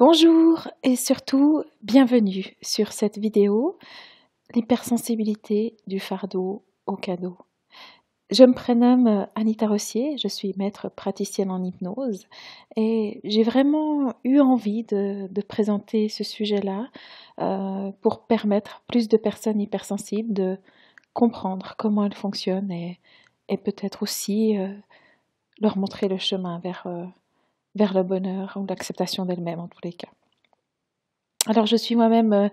Bonjour et surtout bienvenue sur cette vidéo L'hypersensibilité du fardeau au cadeau. Je me prénomme Anita Rossier, je suis maître praticienne en hypnose et j'ai vraiment eu envie de, présenter ce sujet-là euh, pour permettre plus de personnes hypersensibles de comprendre comment elles fonctionnent et, peut-être aussi euh, leur montrer le chemin vers, euh, vers le bonheur ou l'acceptation d'elle-même en tous les cas. Alors je suis moi-même euh,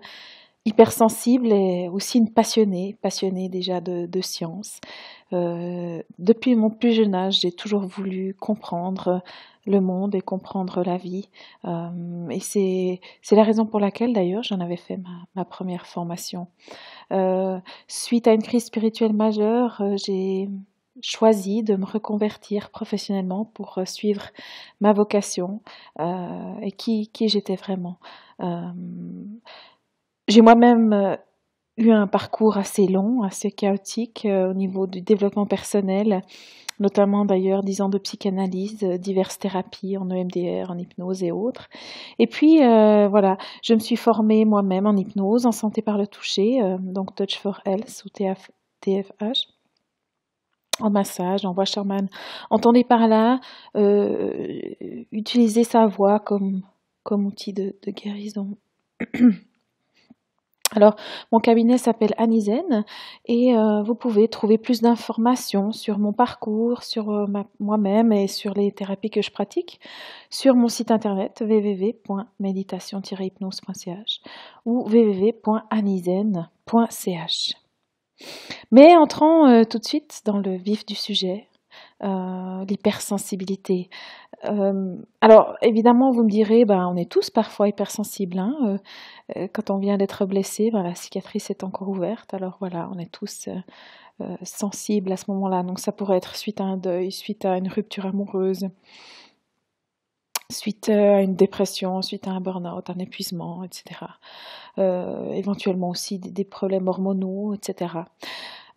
hypersensible et aussi une passionnée, passionnée déjà de, de science. Euh, depuis mon plus jeune âge, j'ai toujours voulu comprendre le monde et comprendre la vie. Euh, et c'est, la raison pour laquelle d'ailleurs j'en avais fait ma, ma première formation. Euh, suite à une crise spirituelle majeure, j'ai choisi de me reconvertir professionnellement pour euh, suivre ma vocation euh, et qui, qui j'étais vraiment. Euh, j'ai moi-même eu un parcours assez long, assez chaotique au niveau du développement personnel, notamment d'ailleurs dix ans de psychanalyse, diverses thérapies en EMDR, en hypnose et autres. Et puis voilà, je me suis formée moi-même en hypnose, en santé par le toucher, donc Touch for Health ou TF, TFH en massage, en Washerman. Entendez par là euh, utiliser sa voix comme, outil de, guérison. Alors, mon cabinet s'appelle Anizen et euh, vous pouvez trouver plus d'informations sur mon parcours, sur euh, moi-même et sur les thérapies que je pratique sur mon site internet www.méditation-hypnose.ch ou www.anizen.ch. Mais entrons euh, tout de suite dans le vif du sujet, euh, l'hypersensibilité. Euh, alors évidemment, vous me direz, ben, on est tous parfois hypersensibles. Hein, quand on vient d'être blessé, ben, la cicatrice est encore ouverte. Alors voilà, on est tous sensibles à ce moment-là. Donc ça pourrait être suite à un deuil, suite à une rupture amoureuse, suite à une dépression, suite à un burn-out, un épuisement, etc. Euh, éventuellement aussi des, problèmes hormonaux, etc.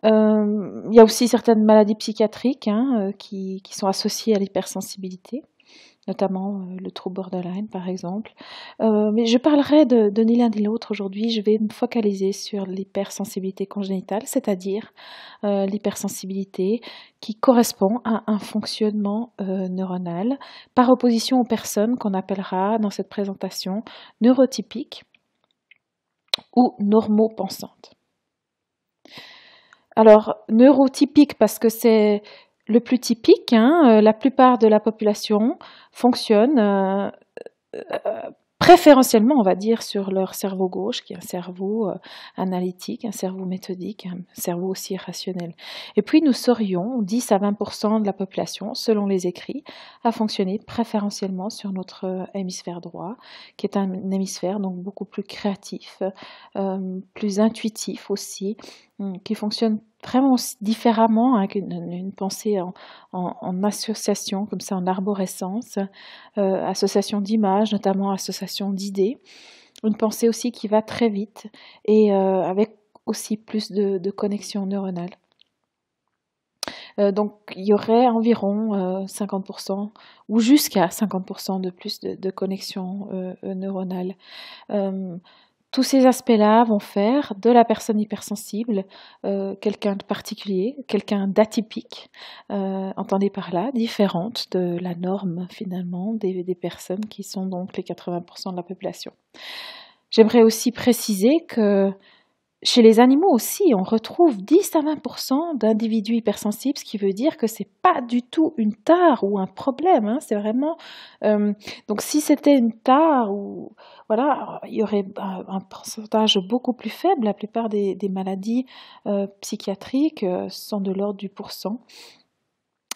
Euh, il y a aussi certaines maladies psychiatriques hein, euh, qui, qui, sont associées à l'hypersensibilité notamment euh, le trouble borderline par exemple. Euh, mais je parlerai de, ni l'un ni l'autre aujourd'hui, je vais me focaliser sur l'hypersensibilité congénitale, c'est-à-dire euh, l'hypersensibilité qui correspond à un fonctionnement neuronal par opposition aux personnes qu'on appellera dans cette présentation neurotypiques ou normopensantes. Alors, neurotypique parce que c'est le plus typique, hein, la plupart de la population fonctionne euh, euh, préférentiellement, on va dire, sur leur cerveau gauche, qui est un cerveau euh, analytique, un cerveau méthodique, un cerveau aussi rationnel. Et puis nous serions 10 à 20% de la population, selon les écrits, à fonctionner préférentiellement sur notre hémisphère droit, qui est un hémisphère donc beaucoup plus créatif, plus intuitif aussi, qui fonctionne vraiment différemment, hein, une, pensée en, association, comme ça en arborescence, euh, association d'images, notamment association d'idées, une pensée aussi qui va très vite et euh, avec aussi plus de, de connexion neuronale. Euh, donc il y aurait environ 50% ou jusqu'à 50% de plus de, de connexion neuronale. Tous ces aspects-là vont faire de la personne hypersensible euh, quelqu'un de particulier, quelqu'un d'atypique, euh, entendez par là, différente de la norme finalement des, des personnes qui sont donc les 80% de la population. J'aimerais aussi préciser que chez les animaux aussi, on retrouve 10 à 20% d'individus hypersensibles, ce qui veut dire que c'est pas du tout une tare ou un problème. Hein, euh, donc si c'était une tare ou voilà, il y aurait un, pourcentage beaucoup plus faible. La plupart des, maladies euh, psychiatriques euh, sont de l'ordre du pourcent.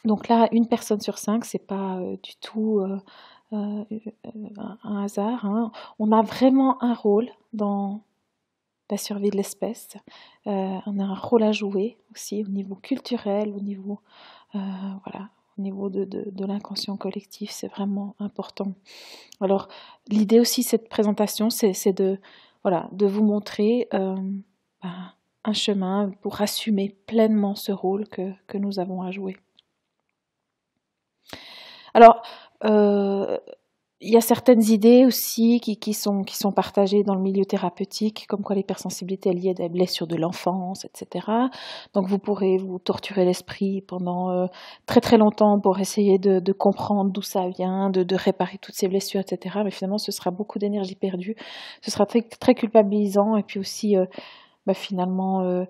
Donc là, une personne sur cinq, c'est pas du tout un hasard. Hein. On a vraiment un rôle dans la survie de l'espèce. Euh, on a un rôle à jouer aussi au niveau culturel, au niveau, euh, voilà, au niveau de, de, l'inconscient collectif, c'est vraiment important. Alors, l'idée aussi de cette présentation, c'est de, voilà, de vous montrer euh, ben, un chemin pour assumer pleinement ce rôle que, que nous avons à jouer. Alors, il y a certaines idées aussi qui, qui, sont, qui sont partagées dans le milieu thérapeutique, comme quoi l'hypersensibilité est liée à des blessures de l'enfance, etc. Donc vous pourrez vous torturer l'esprit pendant euh, très très longtemps pour essayer de, de comprendre d'où ça vient, de, de, réparer toutes ces blessures, etc. Mais finalement, ce sera beaucoup d'énergie perdue, ce sera très, très culpabilisant et puis aussi, euh, bah, finalement, euh,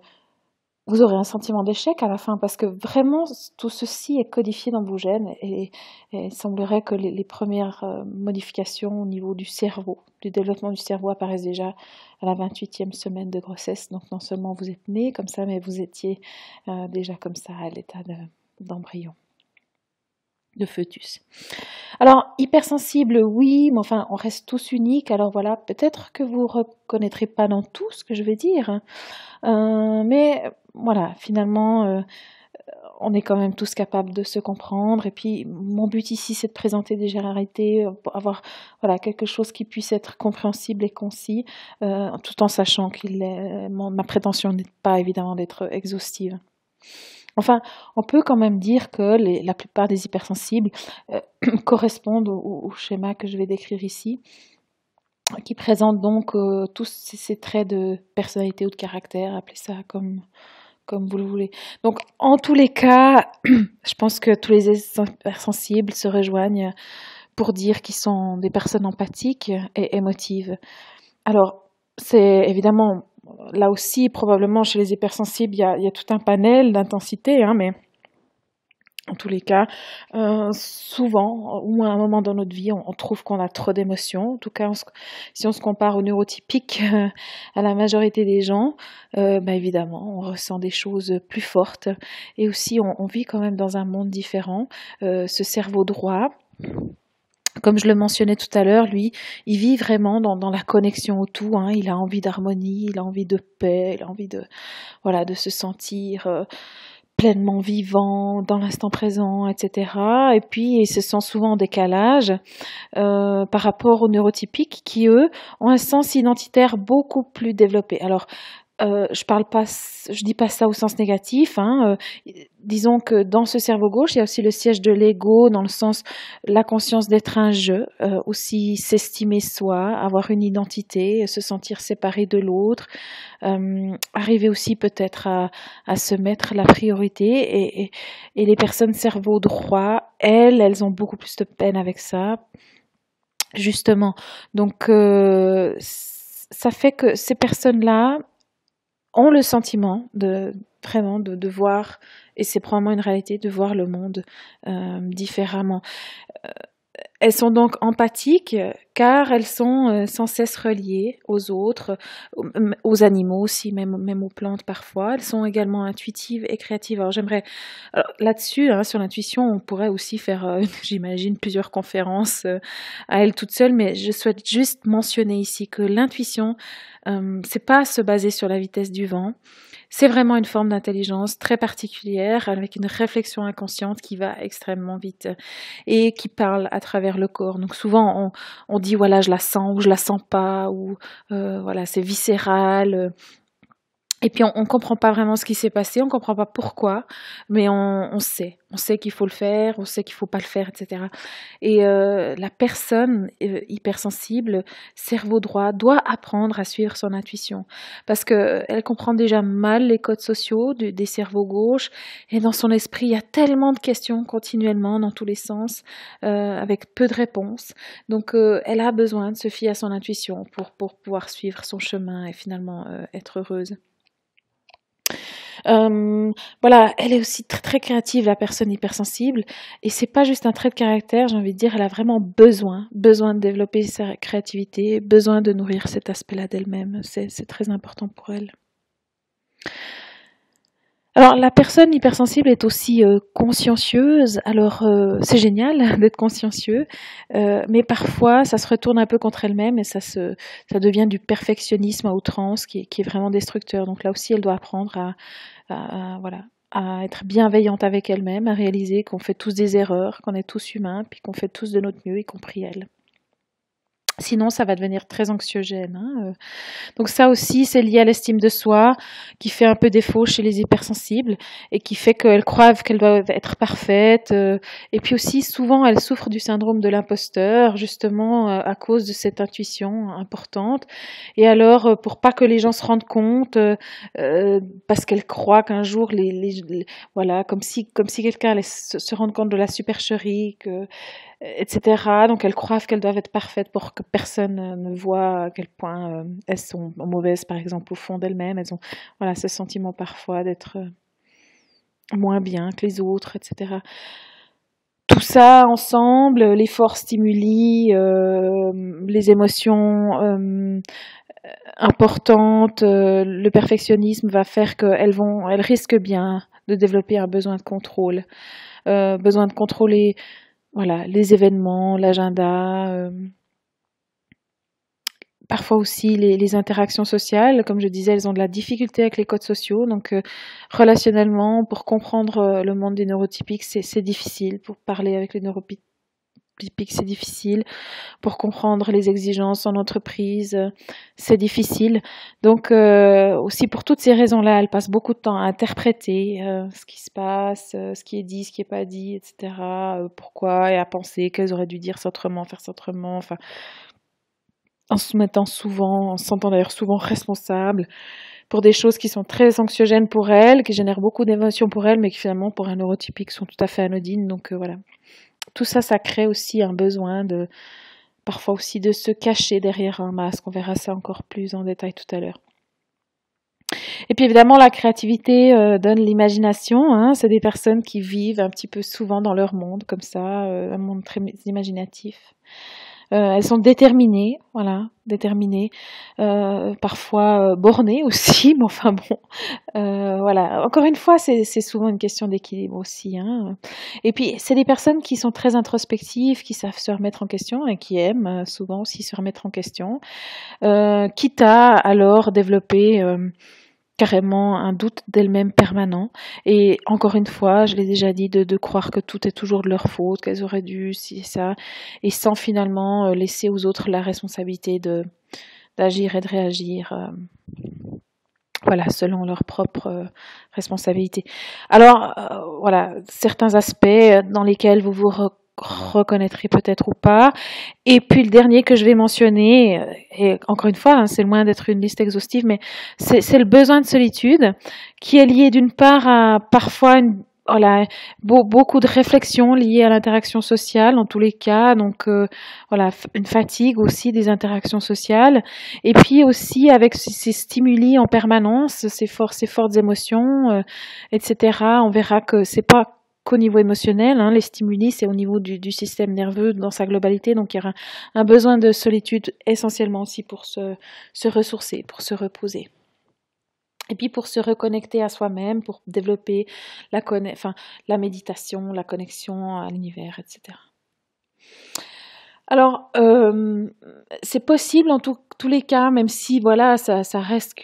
vous aurez un sentiment d'échec à la fin parce que vraiment tout ceci est codifié dans vos gènes et, il semblerait que les, premières euh, modifications au niveau du cerveau, du développement du cerveau apparaissent déjà à la 28e semaine de grossesse. Donc non seulement vous êtes né comme ça, mais vous étiez euh, déjà comme ça à l'état d'embryon de fœtus. Alors, hypersensible, oui, mais enfin, on reste tous uniques. Alors voilà, peut-être que vous reconnaîtrez pas dans tout ce que je vais dire, euh, mais voilà, finalement, euh, on est quand même tous capables de se comprendre. Et puis, mon but ici, c'est de présenter des généralités, pour avoir voilà quelque chose qui puisse être compréhensible et concis, euh, tout en sachant que ma prétention n'est pas évidemment d'être exhaustive. Enfin, on peut quand même dire que la plupart des hypersensibles euh, correspondent au, schéma que je vais décrire ici, qui présente donc euh, tous ces, traits de personnalité ou de caractère, appelez ça comme, comme vous le voulez. Donc, en tous les cas, je pense que tous les hypersensibles se rejoignent pour dire qu'ils sont des personnes empathiques et émotives. Alors, c'est évidemment là aussi, probablement chez les hypersensibles, il y a, tout un panel d'intensité, hein, mais en tous les cas, euh, souvent, ou à un moment dans notre vie, on, trouve qu'on a trop d'émotions. En tout cas, si on se compare aux neurotypiques, à la majorité des gens, euh, bah, évidemment, on ressent des choses plus fortes. Et aussi, on, vit quand même dans un monde différent. Euh, ce cerveau droit, comme je le mentionnais tout à l'heure, lui, il vit vraiment dans, la connexion au tout. Hein. Il a envie d'harmonie, il a envie de paix, il a envie de, voilà, de se sentir euh, pleinement vivant dans l'instant présent, etc. Et puis, il se sent souvent en décalage euh, par rapport aux neurotypiques qui, eux, ont un sens identitaire beaucoup plus développé. Alors, euh, je parle pas, je dis pas ça au sens négatif. Hein, euh, disons que dans ce cerveau gauche, il y a aussi le siège de l'ego, dans le sens la conscience d'être un jeu, euh, aussi s'estimer soi, avoir une identité, se sentir séparé de l'autre, arriver aussi peut-être à, à, se mettre la priorité. Et, et, et les personnes cerveau droit, elles, elles ont beaucoup plus de peine avec ça, justement. Donc ça fait que ces personnes-là, ont le sentiment de vraiment de, voir, et c'est probablement une réalité, de voir le monde euh, différemment. Euh, elles sont donc empathiques car elles sont euh, sans cesse reliées aux autres, aux animaux aussi, même, même aux plantes parfois. Elles sont également intuitives et créatives. Alors j'aimerais, là-dessus, hein, sur l'intuition, on pourrait aussi faire, j'imagine, plusieurs conférences à elles toutes seules, mais je souhaite juste mentionner ici que l'intuition, c'est pas se baser sur la vitesse du vent, c'est vraiment une forme d'intelligence très particulière avec une réflexion inconsciente qui va extrêmement vite et qui parle à travers le corps. Donc souvent on, dit voilà je la sens ou je la sens pas ou euh, voilà c'est viscéral et puis on ne comprend pas vraiment ce qui s'est passé, on ne comprend pas pourquoi, mais on, on sait. On sait qu'il faut le faire, on sait qu'il faut pas le faire, etc. Et euh, la personne euh, hypersensible, cerveau droit, doit apprendre à suivre son intuition. Parce qu'elle comprend déjà mal les codes sociaux des cerveaux gauches. Et dans son esprit, il y a tellement de questions continuellement dans tous les sens, euh, avec peu de réponses. Donc elle a besoin de se fier à son intuition pour, pour pouvoir suivre son chemin et finalement être heureuse. Euh, voilà, elle est aussi très créative, la personne hypersensible, et c'est pas juste un trait de caractère. J'ai envie de dire, elle a vraiment besoin, besoin de développer sa créativité, besoin de nourrir cet aspect-là d'elle-même. C'est très important pour elle. Alors la personne hypersensible est aussi euh, consciencieuse. Alors euh, c'est génial d'être consciencieux, mais parfois ça se retourne un peu contre elle-même et ça se devient du perfectionnisme à outrance qui est vraiment destructeur. Donc là aussi elle doit apprendre à, à, voilà à être bienveillante avec elle-même, à réaliser qu'on fait tous des erreurs, qu'on est tous humains, puis qu'on fait tous de notre mieux, y compris elle. Sinon, ça va devenir très anxiogène. Hein. Euh. Donc ça aussi, c'est lié à l'estime de soi, qui fait un peu défaut chez les hypersensibles et qui fait qu'elles croient qu'elles doivent être parfaites. Euh. Et puis aussi, souvent, elles souffrent du syndrome de l'imposteur, justement euh, à cause de cette intuition importante. Et alors, pour pas que les gens se rendent compte, parce qu'elles croient qu'un jour, les, voilà, comme si comme si quelqu'un allait se rendre compte de la supercherie, que etc. Donc elles croient qu'elles doivent être parfaites pour que personne euh, ne voit à quel point euh, elles sont mauvaises, par exemple, au fond d'elles-mêmes. Elles ont voilà, ce sentiment parfois d'être euh, moins bien que les autres, etc. Tout ça ensemble, l'effort stimuli, les émotions importantes, le perfectionnisme va faire qu'elles vont, elles risquent bien de développer un besoin de contrôle, besoin de contrôler voilà, les événements, l'agenda, euh, parfois aussi les, interactions sociales. Comme je disais, elles ont de la difficulté avec les codes sociaux. Donc, euh, relationnellement, pour comprendre euh, le monde des neurotypiques, c'est difficile. Pour parler avec les neurotypiques, c'est difficile. Pour comprendre les exigences en entreprise, euh, c'est difficile. Donc euh, aussi pour toutes ces raisons-là, elle passe beaucoup de temps à interpréter euh, ce qui se passe, ce qui est dit, ce qui n'est pas dit, etc. pourquoi et à penser qu'elles auraient dû dire ça autrement, faire ça autrement. En se mettant souvent, en se sentant d'ailleurs souvent responsable pour des choses qui sont très anxiogènes pour elles, qui génèrent beaucoup d'émotions pour elles, mais qui finalement pour un neurotypique sont tout à fait anodines. Donc voilà tout ça, ça crée aussi un besoin de, parfois aussi de se cacher derrière un masque. On verra ça encore plus en détail tout à l'heure. Et puis évidemment, la créativité euh, donne l'imagination. Hein. C'est des personnes qui vivent un petit peu souvent dans leur monde, comme ça, euh, un monde très imaginatif. Euh, elles sont déterminées, voilà, déterminées, euh, parfois euh, bornées aussi, mais enfin bon, voilà. Encore une fois, c'est souvent une question d'équilibre aussi. Hein. Et puis, c'est des personnes qui sont très introspectives, qui savent se remettre en question et qui aiment souvent aussi se remettre en question, quitte à alors développer carrément un doute d'elles-mêmes permanent. Et encore une fois, je l'ai déjà dit, de, croire que tout est toujours de leur faute, qu'elles auraient dû, si ça, et sans finalement euh, laisser aux autres la responsabilité de d'agir et de réagir. Euh, voilà, selon leur propre euh, responsabilité. Alors, voilà, certains aspects dans lesquels vous vous reconnaîtrez peut-être ou pas. Et puis le dernier que je vais mentionner, euh, et encore une fois, hein, c'est loin d'être une liste exhaustive, mais c'est le besoin de solitude qui est lié d'une part à parfois une, voilà, beaucoup de réflexions liées à l'interaction sociale en tous les cas, donc euh, voilà, une fatigue aussi des interactions sociales, et puis aussi avec ces stimuli en permanence, ces fortes, ces fortes émotions, euh, etc. On verra que c'est pas qu'au niveau émotionnel. Hein, les stimuli, c'est au niveau du, système nerveux dans sa globalité. Donc il y aura un, besoin de solitude essentiellement aussi pour se, ressourcer, pour se reposer. Et puis pour se reconnecter à soi-même, pour développer la, méditation, la connexion à l'univers, etc. Alors, euh, c'est possible en tous les cas, même si voilà, ça, reste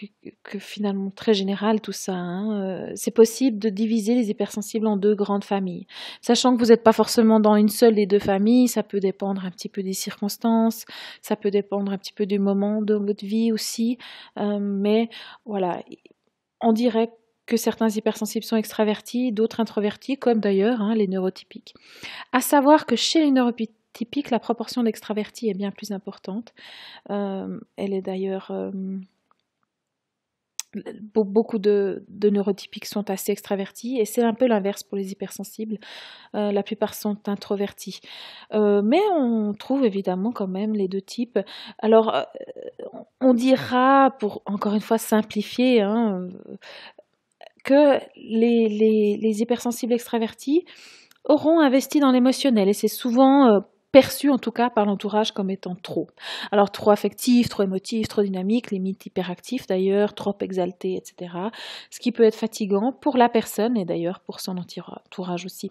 que, finalement très général tout ça. Hein, euh, c'est possible de diviser les hypersensibles en deux grandes familles, sachant que vous n'êtes pas forcément dans une seule des deux familles. Ça peut dépendre un petit peu des circonstances, ça peut dépendre un petit peu du moment de votre vie aussi. Euh, mais voilà, on dirait que certains hypersensibles sont extravertis, d'autres introvertis, comme d'ailleurs hein, les neurotypiques. À savoir que chez les neurotypiques typique, la proportion d'extravertis est bien plus importante. Euh, elle est d'ailleurs... Euh, beaucoup de, neurotypiques sont assez extravertis et c'est un peu l'inverse pour les hypersensibles. Euh, la plupart sont introvertis. mais on trouve évidemment quand même les deux types. Alors, on dira, pour encore une fois simplifier, hein, que les, les, hypersensibles extravertis auront investi dans l'émotionnel et c'est souvent perçu en tout cas par l'entourage comme étant trop. Alors trop affectif, trop émotif, trop dynamique, limite hyperactif d'ailleurs, trop exalté, etc. Ce qui peut être fatigant pour la personne et d'ailleurs pour son entourage aussi.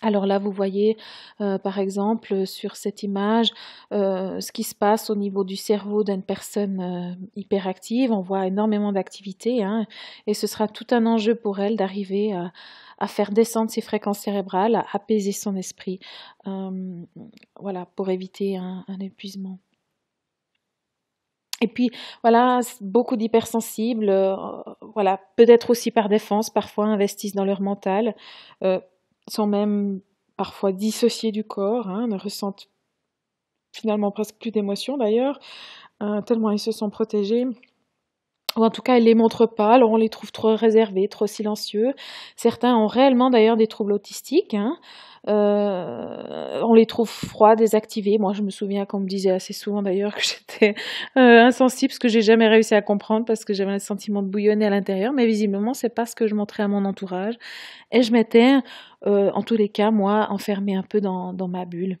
Alors là, vous voyez, euh, par exemple, sur cette image, euh, ce qui se passe au niveau du cerveau d'une personne euh, hyperactive. On voit énormément d'activité, hein, et ce sera tout un enjeu pour elle d'arriver à, faire descendre ses fréquences cérébrales, à apaiser son esprit, voilà, pour éviter un, épuisement. Et puis, voilà, beaucoup d'hypersensibles, euh, voilà, peut-être aussi par défense, parfois investissent dans leur mental, sont même parfois dissociés du corps, hein, ne ressentent finalement presque plus d'émotions d'ailleurs, euh, tellement ils se sont protégés. En tout cas, ils les montrent pas, alors on les trouve trop réservés, trop silencieux. Certains ont réellement d'ailleurs des troubles autistiques. Hein. Euh, on les trouve froids, désactivés. Moi, je me souviens qu'on me disait assez souvent d'ailleurs que j'étais euh, insensible, ce que j'ai jamais réussi à comprendre parce que j'avais un sentiment de bouillonner à l'intérieur. Mais visiblement, c'est pas ce que je montrais à mon entourage. Et je m'étais, euh, en tous les cas, moi, enfermée un peu dans ma bulle.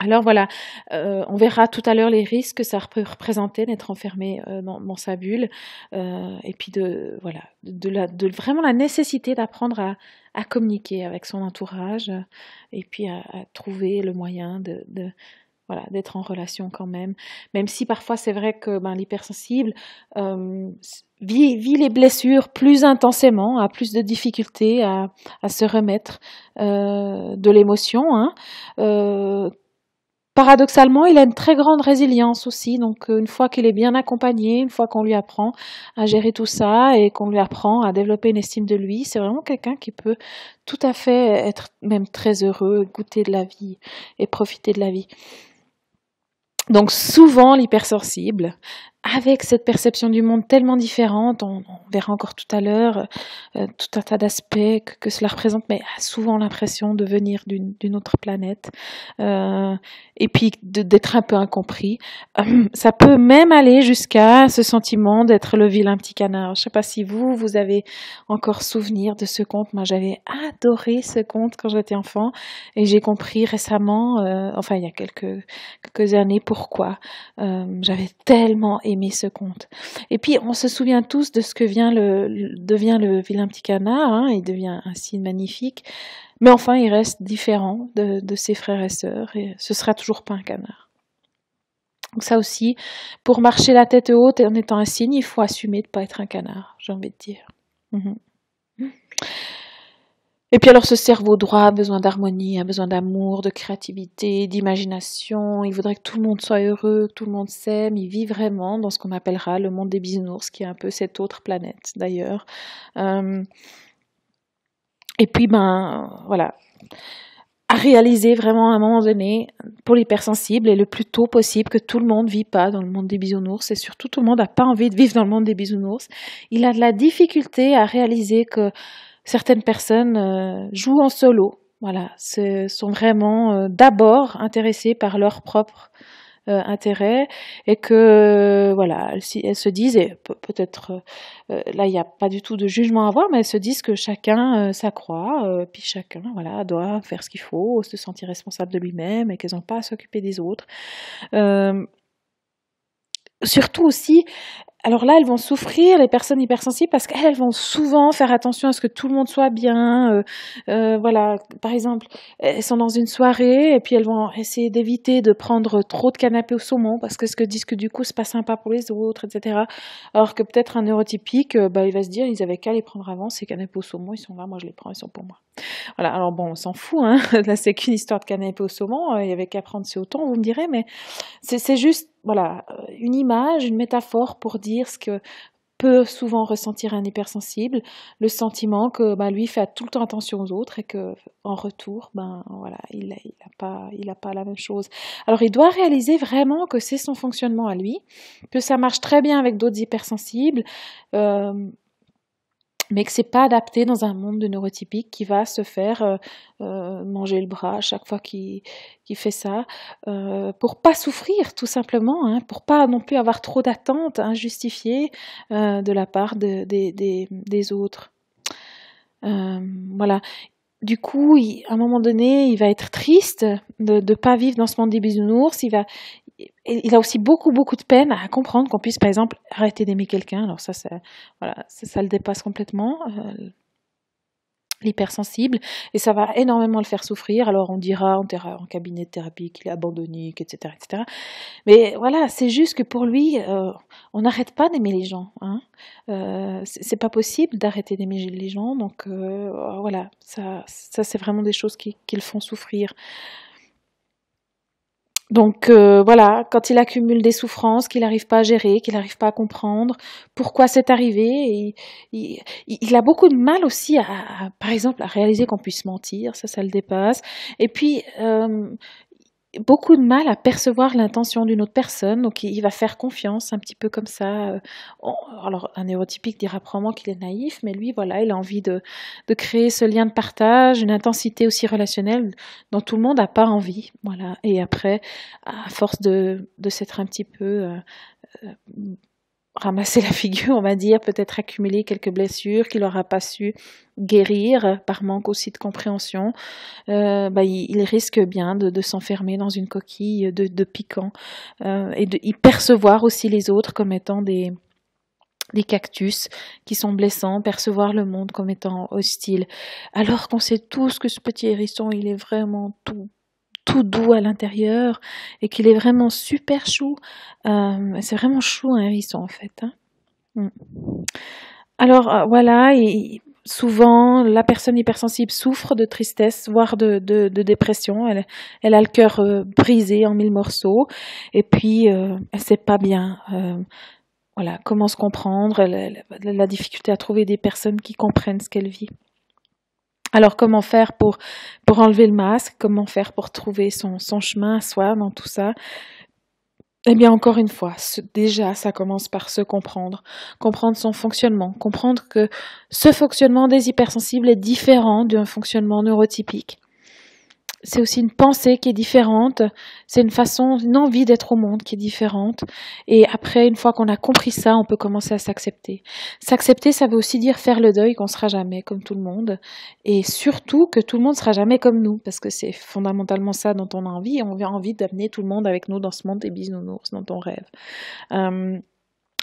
Alors voilà, euh, on verra tout à l'heure les risques que ça peut représenter d'être enfermé euh, dans, sa bulle, euh, et puis de voilà, de, la, de vraiment la nécessité d'apprendre à, à, communiquer avec son entourage, et puis à, trouver le moyen de, de voilà, d'être en relation quand même. Même si parfois c'est vrai que ben, l'hypersensible vit, vit, les blessures plus intensément, a plus de difficultés à, à se remettre de l'émotion. Hein, Paradoxalement, il a une très grande résilience aussi. Donc, euh, une fois qu'il est bien accompagné, une fois qu'on lui apprend à gérer tout ça et qu'on lui apprend à développer une estime de lui, c'est vraiment quelqu'un qui peut tout à fait être même très heureux, goûter de la vie et profiter de la vie. Donc souvent l'hypersensible, avec cette perception du monde tellement différente, on, verra encore tout à l'heure euh, tout un tas d'aspects que, cela représente, mais a souvent l'impression de venir d'une autre planète, euh, et puis d'être un peu incompris. Euh, ça peut même aller jusqu'à ce sentiment d'être le vilain petit canard. Je ne sais pas si vous, vous avez encore souvenir de ce conte. Moi, j'avais adoré ce conte quand j'étais enfant, et j'ai compris récemment, enfin il y a quelques, quelques années, pourquoi. J'avais tellement aimé ce conte. Et puis, on se souvient tous de ce que vient le, devient le vilain petit canard. Hein, il devient un signe magnifique. Mais enfin, il reste différent de, ses frères et sœurs. Et ce sera toujours pas un canard. Donc ça aussi, pour marcher la tête haute en étant un signe, il faut assumer de ne pas être un canard, j'ai envie de dire. Mhm. Et puis alors ce cerveau droit a besoin d'harmonie, a besoin d'amour, de créativité, d'imagination. Il voudrait que tout le monde soit heureux, que tout le monde s'aime. Il vit vraiment dans ce qu'on appellera le monde des bisounours, qui est un peu cette autre planète d'ailleurs. Euh, et puis ben voilà, à réaliser vraiment à un moment donné pour l'hypersensible et le plus tôt possible que tout le monde ne vit pas dans le monde des bisounours et surtout tout le monde n'a pas envie de vivre dans le monde des bisounours. Il a de la difficulté à réaliser que certaines personnes euh, jouent en solo. Voilà, sont vraiment euh, d'abord intéressées par leur propre euh, intérêt et que voilà, elles, se disent et peut-être là il n'y a pas du tout de jugement à avoir, mais elles se disent que chacun s'accroît, puis chacun voilà doit faire ce qu'il faut, se sentir responsable de lui-même et qu'elles n'ont pas à s'occuper des autres. Surtout aussi, alors là, elles vont souffrir, les personnes hypersensibles, parce qu'elles vont souvent faire attention à ce que tout le monde soit bien. Euh, euh, voilà, par exemple, elles sont dans une soirée et puis elles vont essayer d'éviter de prendre trop de canapé au saumon parce que ce que disent que du coup c'est pas sympa pour les autres, etc. Alors que peut-être un neurotypique, euh, bah, il va se dire ils avaient qu'à les prendre avant ces canapés au saumon, ils sont là, moi je les prends, ils sont pour moi. Voilà, alors bon, on s'en fout, hein. là c'est qu'une histoire de canapé au saumon, il y avait qu'à prendre ce autant, vous me direz, mais c'est juste voilà, euh, une image, une métaphore pour dire ce que peut souvent ressentir un hypersensible, le sentiment que ben, lui fait tout le temps attention aux autres et que en retour, ben voilà, il n'a pas, il pas la même chose. Alors il doit réaliser vraiment que c'est son fonctionnement à lui, que ça marche très bien avec d'autres hypersensibles. Euh, mais que c'est pas adapté dans un monde de neurotypique qui va se faire euh, euh, manger le bras chaque fois qu'il fait ça, euh, pour pas souffrir tout simplement, hein, pour pas non plus avoir trop d'attentes injustifiées euh, de la part de, des autres. voilà. Du coup, à un moment donné, il va être triste de ne pas vivre dans ce monde des bisounours. Il va, il a aussi beaucoup, beaucoup de peine à comprendre qu'on puisse, par exemple, arrêter d'aimer quelqu'un. Alors ça, ça, voilà, ça, le dépasse complètement. Euh, l'hypersensible et ça va énormément le faire souffrir alors on dira en, en cabinet de thérapie qu'il est abandonnique etc etc mais voilà c'est juste que pour lui euh, on n'arrête pas d'aimer les gens hein. Euh, c'est pas possible d'arrêter d'aimer les gens donc voilà ça ça c'est vraiment des choses qui, qui le font souffrir donc euh, voilà, quand il accumule des souffrances qu'il n'arrive pas à gérer, qu'il n'arrive pas à comprendre pourquoi c'est arrivé, il, a beaucoup de mal aussi à, par exemple, à réaliser qu'on puisse mentir, ça, ça le dépasse. Et puis, euh, beaucoup de mal à percevoir l'intention d'une autre personne, donc il va faire confiance un petit peu comme ça. Euh, alors un neurotypique dira probablement qu'il est naïf, mais lui voilà, il a envie de, créer ce lien de partage, une intensité aussi relationnelle dont tout le monde n'a pas envie, voilà. Et après, à force de, de s'être un petit peu euh, euh, ramasser la figure, on va dire, peut-être accumuler quelques blessures qu'il n'aura pas su guérir par manque aussi de compréhension, euh, bah, il, risque bien de, s'enfermer dans une coquille de, de piquant euh, et de y percevoir aussi les autres comme étant des, des cactus qui sont blessants, percevoir le monde comme étant hostile, alors qu'on sait tous que ce petit hérisson, il est vraiment tout tout doux à l'intérieur et qu'il est vraiment super chou. Euh, c'est vraiment chou un hérisson en fait. Hein. Mm. Alors euh, voilà, souvent la personne hypersensible souffre de tristesse, voire de, dépression. Elle, a le cœur euh, brisé en mille morceaux et puis elle sait pas bien. voilà, comment se comprendre, la difficulté à trouver des personnes qui comprennent ce qu'elle vit. Alors comment faire pour, pour enlever le masque? Comment faire pour trouver son, son chemin à soi dans tout ça? Eh bien, encore une fois, déjà, ça commence par se comprendre, comprendre son fonctionnement, comprendre que ce fonctionnement des hypersensibles est différent d'un fonctionnement neurotypique c'est aussi une pensée qui est différente, c'est une façon, une envie d'être au monde qui est différente. Et après, une fois qu'on a compris ça, on peut commencer à s'accepter. S'accepter, ça veut aussi dire faire le deuil qu'on sera jamais comme tout le monde, et surtout que tout le monde sera jamais comme nous, parce que c'est fondamentalement ça dont on a envie. On a envie d'amener tout le monde avec nous dans ce monde des bisounours dont on rêve. Euh,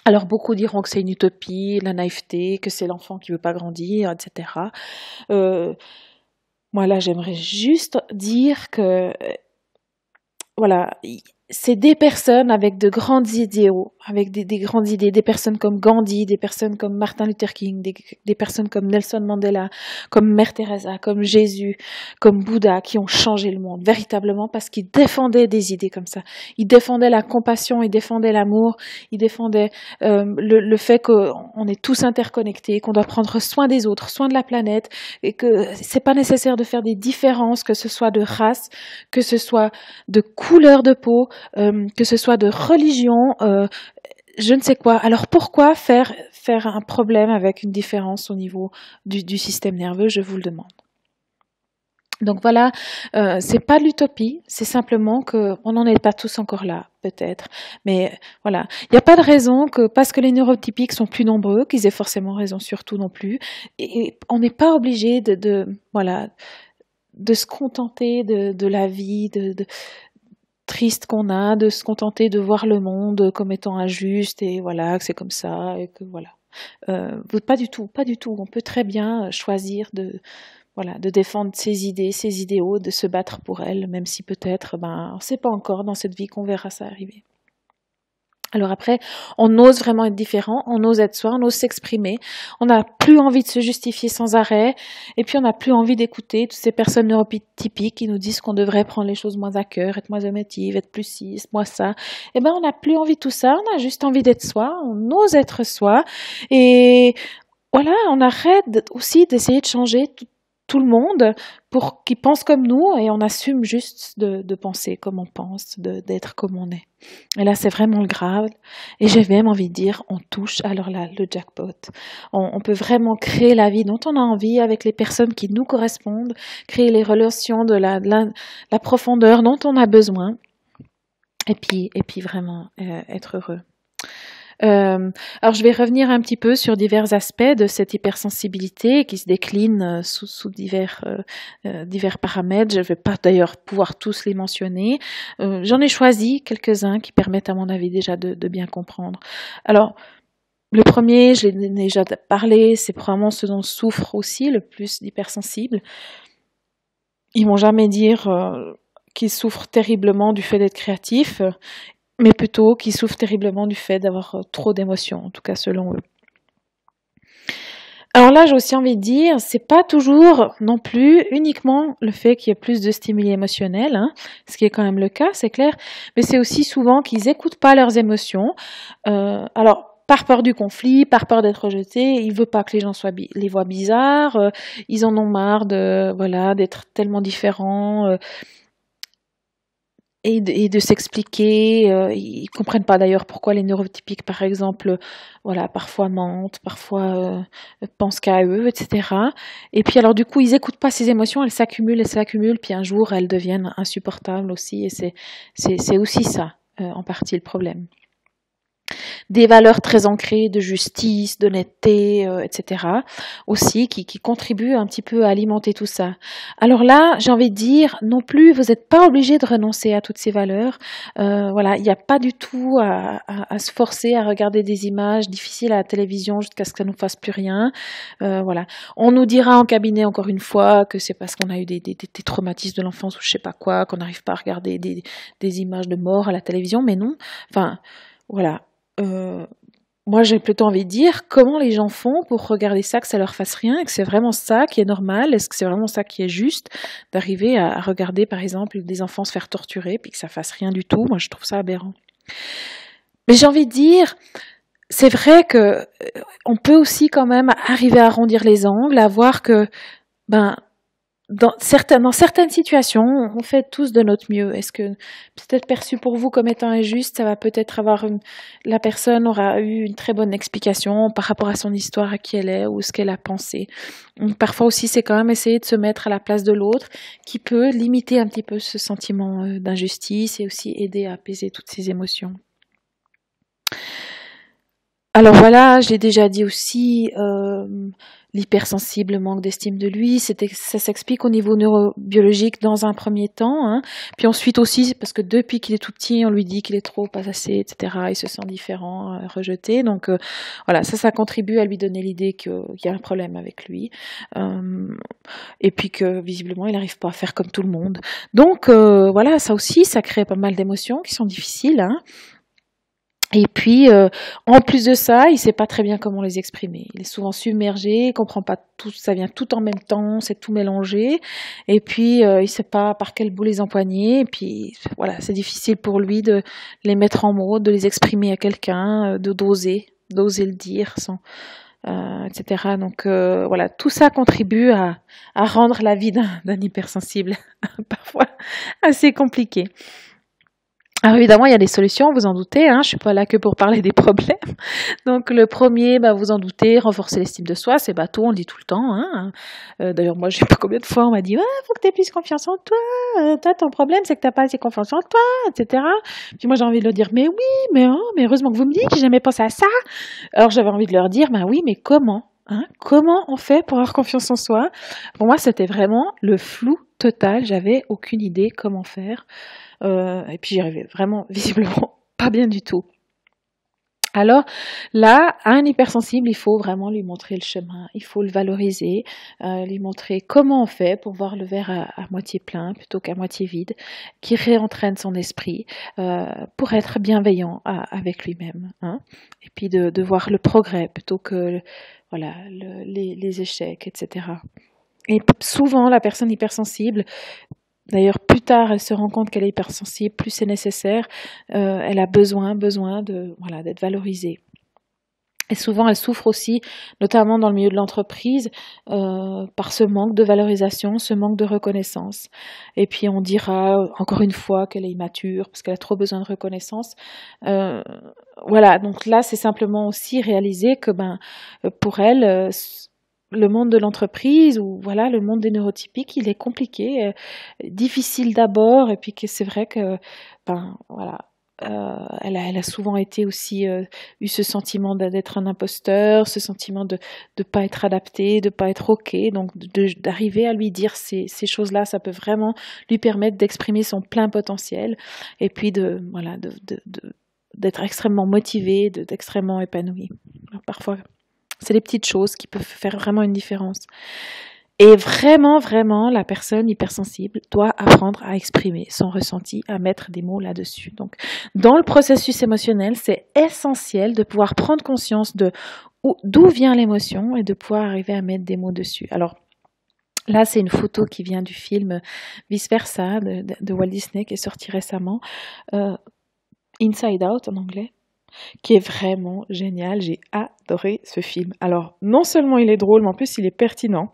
alors beaucoup diront que c'est une utopie, la naïveté, que c'est l'enfant qui veut pas grandir, etc. Euh, moi, là, j'aimerais juste dire que, voilà, c'est des personnes avec de grandes idéaux, avec des, grandes idées, des personnes comme Gandhi, des personnes comme Martin Luther King, des, personnes comme Nelson Mandela, comme Mère Teresa, comme Jésus, comme Bouddha, qui ont changé le monde véritablement parce qu'ils défendaient des idées comme ça. Ils défendaient la compassion, ils défendaient l'amour, ils défendaient euh, le, le, fait qu'on est tous interconnectés, qu'on doit prendre soin des autres, soin de la planète, et que c'est pas nécessaire de faire des différences, que ce soit de race, que ce soit de couleur de peau, euh, que ce soit de religion, euh, je ne sais quoi. Alors pourquoi faire, faire un problème avec une différence au niveau du, système nerveux? Je vous le demande. Donc voilà, euh, c'est pas l'utopie, c'est simplement que on n'en est pas tous encore là, peut-être. Mais voilà, il n'y a pas de raison que parce que les neurotypiques sont plus nombreux, qu'ils aient forcément raison sur tout non plus. Et, on n'est pas obligé de, voilà de se contenter de, la vie, de, triste qu'on a de se contenter de voir le monde comme étant injuste et voilà que c'est comme ça et que voilà. Euh, pas du tout pas du tout. On peut très bien choisir de voilà de défendre ses idées ses idéaux de se battre pour elles même si peut-être ben sait pas encore dans cette vie qu'on verra ça arriver alors après, on ose vraiment être différent, on ose être soi, on ose s'exprimer, on n'a plus envie de se justifier sans arrêt, et puis on n'a plus envie d'écouter toutes ces personnes neurotypiques qui nous disent qu'on devrait prendre les choses moins à cœur, être moins émotive, être plus ci, moins ça. Eh ben, on n'a plus envie de tout ça, on a juste envie d'être soi, on ose être soi, et voilà, on arrête aussi d'essayer de changer tout, tout le monde pour qu'ils pensent comme nous et on assume juste de, penser comme on pense, d'être comme on est. Et là, c'est vraiment le grave. Et j'ai même envie de dire, on touche alors là le jackpot. On, peut vraiment créer la vie dont on a envie avec les personnes qui nous correspondent, créer les relations de la, la, profondeur dont on a besoin. Et puis, et puis vraiment euh, être heureux. Euh, alors je vais revenir un petit peu sur divers aspects de cette hypersensibilité qui se décline euh, sous, divers, euh, divers paramètres. Je ne vais pas d'ailleurs pouvoir tous les mentionner. J'en ai choisi quelques-uns qui permettent à mon avis déjà de, bien comprendre. Alors le premier, je l'ai déjà parlé, c'est probablement ce dont souffrent aussi le plus d'hypersensibles. Ils vont jamais dire qu'ils souffrent terriblement du fait d'être créatifs mais plutôt qui souffrent terriblement du fait d'avoir euh, trop d'émotions, en tout cas selon eux. Alors là, j'ai aussi envie de dire, c'est pas toujours non plus uniquement le fait qu'il y ait plus de stimuli émotionnels, hein, ce qui est quand même le cas, c'est clair, mais c'est aussi souvent qu'ils écoutent pas leurs émotions. Euh, alors, par peur du conflit, par peur d'être rejetés, ils veulent pas que les gens soient les voient bizarres, euh, ils en ont marre de voilà d'être tellement différents. Et de, s'expliquer. Euh, ils comprennent pas d'ailleurs pourquoi les neurotypiques, par exemple, voilà, parfois mentent, parfois euh, pensent qu'à eux, etc. Et puis alors du coup, ils écoutent pas ces émotions, elles s'accumulent, elles s'accumulent, puis un jour elles deviennent insupportables aussi. Et c'est c'est aussi ça euh, en partie le problème des valeurs très ancrées de justice, d'honnêteté, euh, etc. aussi, qui, contribuent un petit peu à alimenter tout ça. Alors là, j'ai envie de dire, non plus, vous n'êtes pas obligé de renoncer à toutes ces valeurs. Euh, voilà, il n'y a pas du tout à, se forcer à regarder des images difficiles à la télévision jusqu'à ce que ça nous fasse plus rien. Euh, voilà, on nous dira en cabinet encore une fois que c'est parce qu'on a eu des, traumatismes de l'enfance ou je sais pas quoi, qu'on n'arrive pas à regarder des, des images de mort à la télévision, mais non. Enfin, voilà, euh, moi j'ai plutôt envie de dire comment les gens font pour regarder ça, que ça leur fasse rien, et que c'est vraiment ça qui est normal, est-ce que c'est vraiment ça qui est juste d'arriver à, regarder par exemple des enfants se faire torturer puis que ça fasse rien du tout, moi je trouve ça aberrant. Mais j'ai envie de dire, c'est vrai que euh, on peut aussi quand même arriver à arrondir les angles, à voir que ben dans certaines, dans certaines situations, on fait tous de notre mieux. Est-ce que peut-être perçu pour vous comme étant injuste, ça va peut-être avoir une, la personne aura eu une très bonne explication par rapport à son histoire, à qui elle est ou ce qu'elle a pensé. parfois aussi, c'est quand même essayer de se mettre à la place de l'autre, qui peut limiter un petit peu ce sentiment euh, d'injustice et aussi aider à apaiser toutes ces émotions. Alors voilà, j'ai déjà dit aussi, euh, l'hypersensible, manque d'estime de lui, ça s'explique au niveau neurobiologique dans un premier temps, hein. puis ensuite aussi parce que depuis qu'il est tout petit, on lui dit qu'il est trop pas assez, etc. Il se sent différent, euh, rejeté, donc euh, voilà, ça, ça contribue à lui donner l'idée qu'il y a un problème avec lui, euh, et puis que visiblement il n'arrive pas à faire comme tout le monde. Donc voilà, ça aussi, ça crée pas mal d'émotions qui sont difficiles. Hein. Et puis, euh, en plus de ça, il sait pas très bien comment les exprimer. Il est souvent submergé, il comprend pas tout, ça vient tout en même temps, c'est tout mélangé. Et puis, euh, il sait pas par quel bout les empoigner. Et puis, voilà, c'est difficile pour lui de les mettre en mots, de les exprimer à quelqu'un, euh, de d'oser, d'oser le dire, sans, etc. Donc, voilà, tout ça contribue à, à rendre la vie d'un hypersensible parfois assez compliqué. Alors évidemment, il y a des solutions, vous en doutez, hein, je suis pas là que pour parler des problèmes. Donc le premier, bah, vous en doutez, renforcer l'estime de soi, c'est bateau, on le dit tout le temps. Hein. Euh, D'ailleurs, moi, je sais pas combien de fois on m'a dit, ouais, faut que tu aies plus confiance en toi, euh, toi, ton problème, c'est que tu n'as pas assez confiance en toi, etc. Puis moi, j'ai envie de leur dire, mais oui, mais, oh, mais heureusement que vous me dites, j'ai jamais pensé à ça. Alors j'avais envie de leur dire, bah oui, mais comment Hein Comment on fait pour avoir confiance en soi? Pour moi, c'était vraiment le flou total. J'avais aucune idée comment faire. Euh, et puis j'y arrivais vraiment visiblement pas bien du tout. Alors là, à un hypersensible, il faut vraiment lui montrer le chemin, il faut le valoriser, euh, lui montrer comment on fait pour voir le verre à, moitié plein plutôt qu'à moitié vide, qui réentraîne son esprit euh, pour être bienveillant avec lui-même, hein, et puis de, voir le progrès plutôt que voilà les, les échecs, etc. Et souvent, la personne hypersensible D'ailleurs, plus tard, elle se rend compte qu'elle est hypersensible, plus c'est nécessaire. Euh, elle a besoin, besoin de voilà d'être valorisée. Et souvent, elle souffre aussi, notamment dans le milieu de l'entreprise, euh, par ce manque de valorisation, ce manque de reconnaissance. Et puis, on dira encore une fois qu'elle est immature parce qu'elle a trop besoin de reconnaissance. Euh, voilà. Donc là, c'est simplement aussi réaliser que, ben, pour elle, le monde de l'entreprise ou voilà le monde des neurotypiques, il est compliqué, euh, difficile d'abord et puis que c'est vrai que ben voilà. Euh, elle, a, souvent été aussi euh, eu ce sentiment d'être un imposteur, ce sentiment de ne pas être adapté, de pas être ok. Donc d'arriver à lui dire ces, ces choses-là, ça peut vraiment lui permettre d'exprimer son plein potentiel et puis de voilà d'être extrêmement motivé, d'être extrêmement épanoui. parfois c'est des petites choses qui peuvent faire vraiment une différence. Et vraiment, vraiment, la personne hypersensible doit apprendre à exprimer son ressenti, à mettre des mots là-dessus. Donc, dans le processus émotionnel, c'est essentiel de pouvoir prendre conscience de d'où vient l'émotion et de pouvoir arriver à mettre des mots dessus. Alors, Là, c'est une photo qui vient du film Vice Versa de, Walt Disney qui est sorti récemment, euh, Inside Out en anglais, qui est vraiment génial. J'ai adoré ce film. Alors, non seulement il est drôle, mais en plus il est pertinent.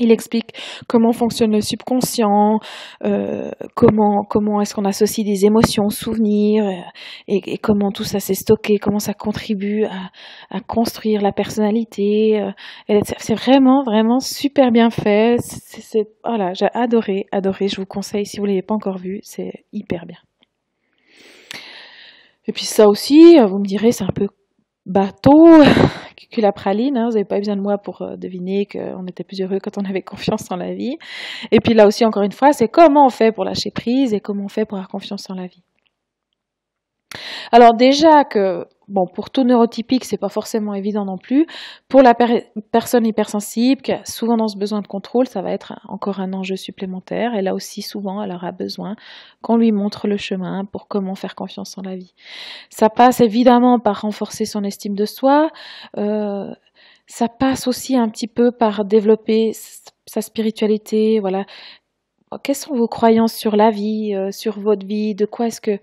Il explique comment fonctionne le subconscient, euh, comment comment est-ce qu'on associe des émotions, souvenirs, euh, et, comment tout ça s'est stocké, comment ça contribue à, construire la personnalité. Euh, c'est vraiment vraiment super bien fait. C'est voilà, j'ai adoré, adoré. Je vous conseille si vous l'avez pas encore vu, c'est hyper bien. Et puis ça aussi, vous me direz, c'est un peu bateau que la praline. Hein, vous n'avez pas besoin de moi pour euh, deviner qu'on était plus heureux quand on avait confiance en la vie. Et puis là aussi, encore une fois, c'est comment on fait pour lâcher prise et comment on fait pour avoir confiance en la vie. Alors déjà que bon, pour tout neurotypique, c'est pas forcément évident non plus. Pour la personne hypersensible, qui a souvent dans ce besoin de contrôle, ça va être encore un enjeu supplémentaire. Et là aussi, souvent, elle aura besoin qu'on lui montre le chemin pour comment faire confiance en la vie. Ça passe évidemment par renforcer son estime de soi. Euh, ça passe aussi un petit peu par développer sa spiritualité. Voilà. Quelles sont vos croyances sur la vie, euh, sur votre vie? De quoi est-ce que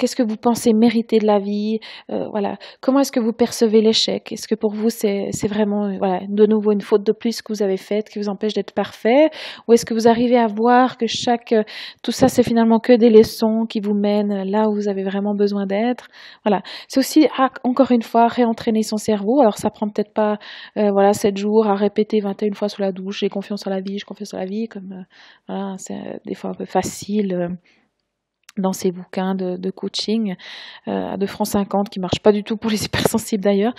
Qu'est-ce que vous pensez mériter de la vie euh, Voilà. Comment est-ce que vous percevez l'échec? Est-ce que pour vous c'est vraiment euh, voilà de nouveau une faute de plus que vous avez faite qui vous empêche d'être parfait? Ou est-ce que vous arrivez à voir que chaque euh, tout ça c'est finalement que des leçons qui vous mènent là où vous avez vraiment besoin d'être? Voilà. C'est aussi ah, encore une fois réentraîner son cerveau. Alors ça prend peut-être pas voilà 7 jours à répéter 21 fois sous la douche. J'ai confiance en la vie, j'ai confiance en la vie. Comme voilà, c'est des fois un peu facile dans ces bouquins de, coaching à 2 francs 50 qui marchent pas du tout pour les hypersensibles d'ailleurs,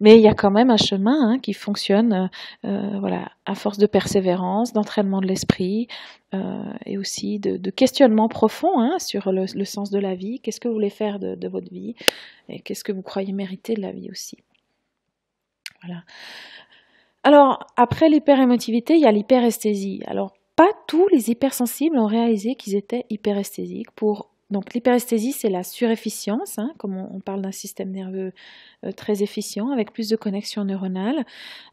mais il y a quand même un chemin hein, qui fonctionne euh, voilà, à force de persévérance, d'entraînement de l'esprit euh, et aussi de, questionnement profond hein, sur le, sens de la vie. Qu'est-ce que vous voulez faire de, de votre vie? Et qu'est-ce que vous croyez mériter de la vie aussi? Voilà. Alors, après l'hyperémotivité, il y a l'hyperesthésie. Alors, pas tous les hypersensibles ont réalisé qu'ils étaient hyperesthésiques. Pour donc l'hyperesthésie, c'est la surefficience, hein, comme on, parle d'un système nerveux euh, très efficient avec plus de connexions neuronales.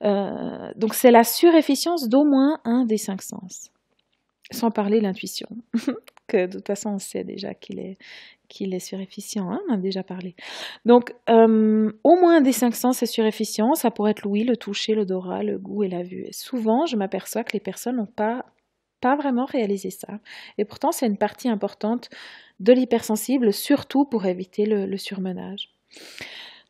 Euh, donc c'est la surefficience d'au moins un des cinq sens, sans parler l'intuition, que de toute façon on sait déjà qu'il est qu'il est surefficient, hein, on a déjà parlé. Donc, euh, au moins des cinq sens est surefficient, ça pourrait être l'ouïe, le toucher, l'odorat, le goût et la vue. Souvent, je m'aperçois que les personnes n'ont pas pas vraiment réaliser ça. Et pourtant, c'est une partie importante de l'hypersensible, surtout pour éviter le, surmenage.